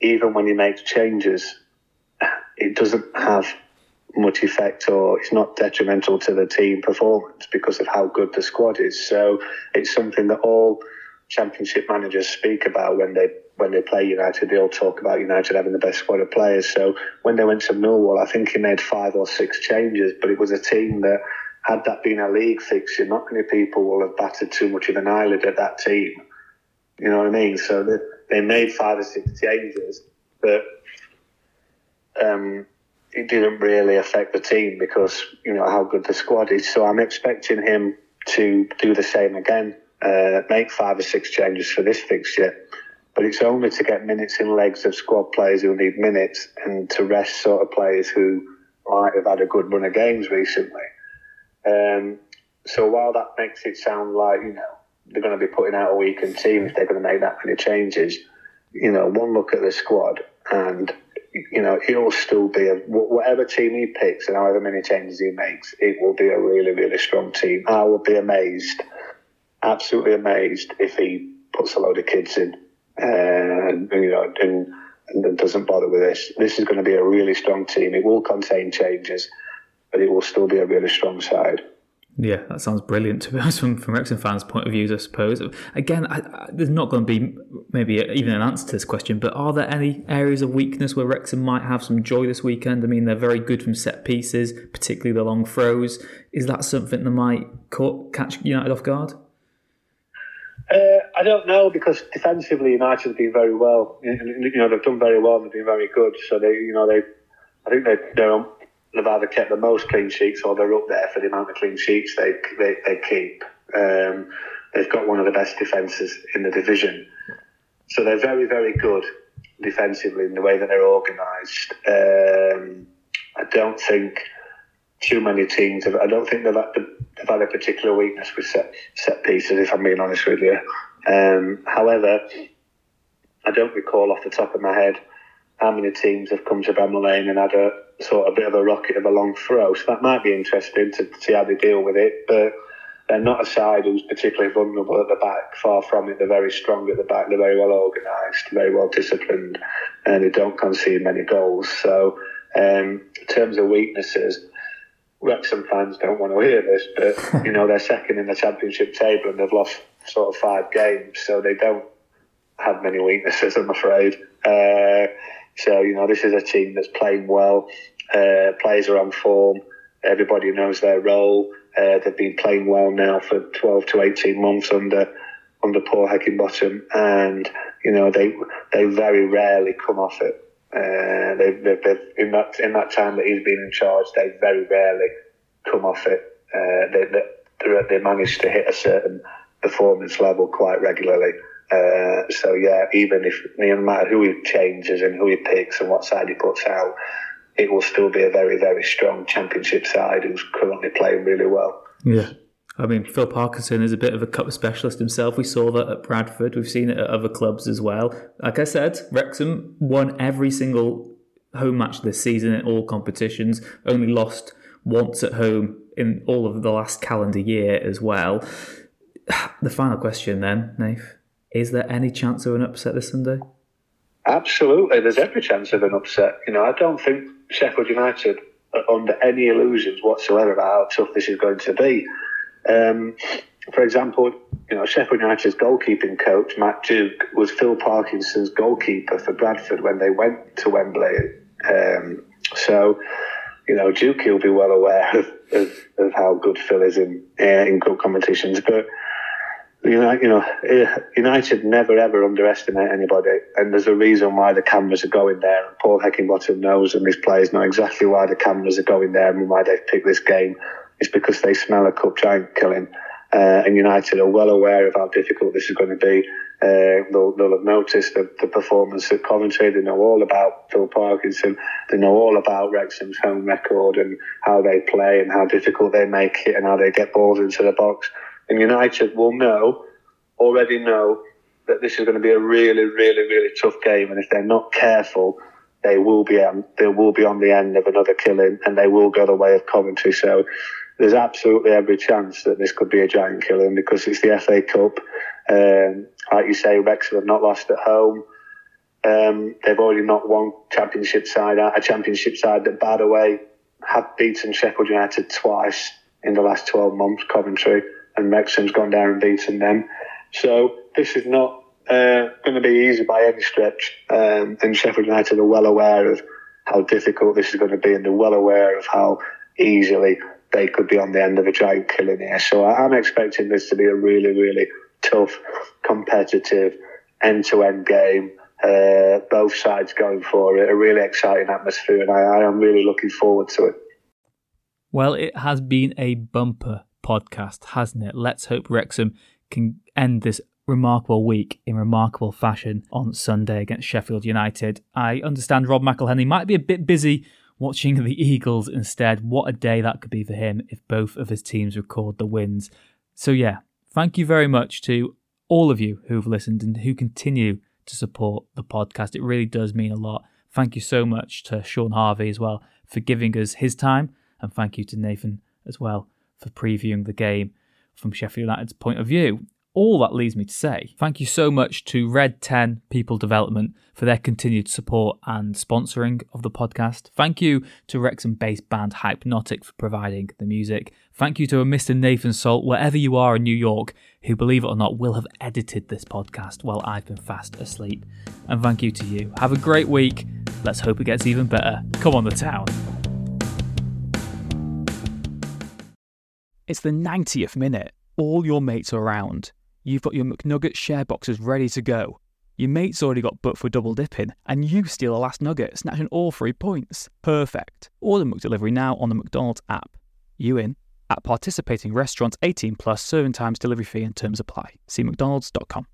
even when he makes changes, it doesn't have much effect or it's not detrimental to the team performance because of how good the squad is. So it's something that all championship managers speak about when they when they play United. They all talk about United having the best squad of players. So when they went to Millwall, I think he made five or six changes, but it was a team that had that been a league fixture, not many people will have battered too much of an eyelid at that team. You know what I mean? So they, they made five or six changes, but um, it didn't really affect the team because you know how good the squad is. So I'm expecting him to do the same again, uh, make five or six changes for this fixture. But it's only to get minutes in legs of squad players who need minutes and to rest sort of players who might have had a good run of games recently. Um, so while that makes it sound like you know they're going to be putting out a weakened team if they're going to make that many changes, you know, one look at the squad and you know, he'll still be a whatever team he picks and however many changes he makes, it will be a really, really strong team. I will be amazed, absolutely amazed, if he puts a load of kids in, and you know, and, and doesn't bother with this. This is going to be a really strong team. It will contain changes, but it will still be a really strong side. Yeah, that sounds brilliant to be honest from, from Wrexham fans' point of view, I suppose. Again, I, I, there's not going to be maybe even an answer to this question, but are there any areas of weakness where Wrexham might have some joy this weekend? I mean, they're very good from set pieces, particularly the long throws. Is that something that might caught, catch United off guard? Uh, I don't know because defensively United have been very well. You know, they've done very well they've been very good. So they, you know, they, I think they, they're they've either kept the most clean sheets or they're up there for the amount of clean sheets they they, they keep. Um, they've got one of the best defences in the division, so they're very very good defensively in the way that they're organised. Um, I don't think too many teams. Have, I don't think they've had, they've had a particular weakness with set set pieces. If I'm being honest with you. Um, however, I don't recall off the top of my head how many teams have come to Bramall Lane and had a sort of bit of a rocket of a long throw. So that might be interesting to see how they deal with it. But they're not a side who's particularly vulnerable at the back. Far from it. They're very strong at the back. They're very well organised, very well disciplined, and they don't concede many goals. So, um, in terms of weaknesses, Wrexham fans don't want to hear this, but you know they're second in the championship table and they've lost sort of five games, so they don't have many weaknesses, I'm afraid. Uh, so you know this is a team that's playing well. Uh, players are on form. Everybody knows their role. Uh, they've been playing well now for 12 to 18 months under under Paul Heckingbottom, and you know they they very rarely come off it. Uh, they've, they've, they've, in that in that time that he's been in charge, they very rarely come off it. Uh, they, they, they manage to hit a certain performance level quite regularly. Uh, so yeah, even if no matter who he changes and who he picks and what side he puts out, it will still be a very, very strong championship side who's currently playing really well. Yeah. I mean, Phil Parkinson is a bit of a cup specialist himself. We saw that at Bradford. We've seen it at other clubs as well. Like I said, Wrexham won every single home match this season in all competitions, only lost once at home in all of the last calendar year as well. The final question then, Nath, is there any chance of an upset this Sunday? Absolutely, there's every chance of an upset. You know, I don't think Sheffield United are under any illusions whatsoever about how tough this is going to be. Um, for example, you know, Sheffield United's goalkeeping coach, Matt Duke, was Phil Parkinson's goalkeeper for Bradford when they went to Wembley. Um, so, you know, Duke will be well aware of, of, of how good Phil is in uh, in good competitions. But United, you know, eh, United never ever underestimate anybody, and there's a reason why the cameras are going there. And Paul Heckingbottom knows, and his players know exactly why the cameras are going there and why they've picked this game. It's because they smell a cup giant killing, uh, and United are well aware of how difficult this is going to be. Uh, they'll, they'll, have noticed the, the, performance at Coventry. They know all about Phil Parkinson. They know all about Wrexham's home record and how they play and how difficult they make it and how they get balls into the box. And United will know, already know, that this is going to be a really, really, really tough game. And if they're not careful, they will be on, they will be on the end of another killing, and they will go the way of Coventry. So there's absolutely every chance that this could be a giant killing because it's the FA Cup. Um, like you say, Wrexham have not lost at home. Um, they've already not won championship side out, a championship side that, by the way, have beaten Sheffield United twice in the last 12 months, Coventry and Wrexham's gone down and beaten them. So this is not uh, going to be easy by any stretch. Um, and Sheffield United are well aware of how difficult this is going to be, and they're well aware of how easily they could be on the end of a giant killing here. So I'm expecting this to be a really, really tough, competitive, end-to-end game. Uh, both sides going for it, a really exciting atmosphere, and I, I am really looking forward to it. Well, it has been a bumper podcast, hasn't it? Let's hope Wrexham can end this remarkable week in remarkable fashion on Sunday against Sheffield United. I understand Rob McElhenney might be a bit busy watching the Eagles instead. What a day that could be for him if both of his teams record the wins. So, yeah, thank you very much to all of you who've listened and who continue to support the podcast. It really does mean a lot. Thank you so much to Shaun Harvey as well for giving us his time, and thank you to Nathan as well for previewing the game from Sheffield United's point of view. All that leaves me to say thank you so much to Red 10 People Development for their continued support and sponsoring of the podcast. Thank you to Wrexham based band Hypenotic for providing the music. Thank you to a Mr. Nathan Salt, wherever you are in New York, who, believe it or not, will have edited this podcast while I've been fast asleep. And thank you to you. Have a great week. Let's hope it gets even better. Come on, the town. It's the 90th minute. All your mates are around. You've got your McNugget share boxes ready to go. Your mate's already got booked for double dipping, and you steal the last nugget, snatching all three points. Perfect. Order McDelivery now on the McDonald's app. You in? At participating restaurants 18 plus serving times, delivery fee and terms apply. See McDonald's.com.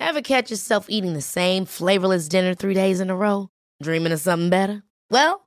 Ever catch yourself eating the same flavorless dinner three days in a row? Dreaming of something better? Well,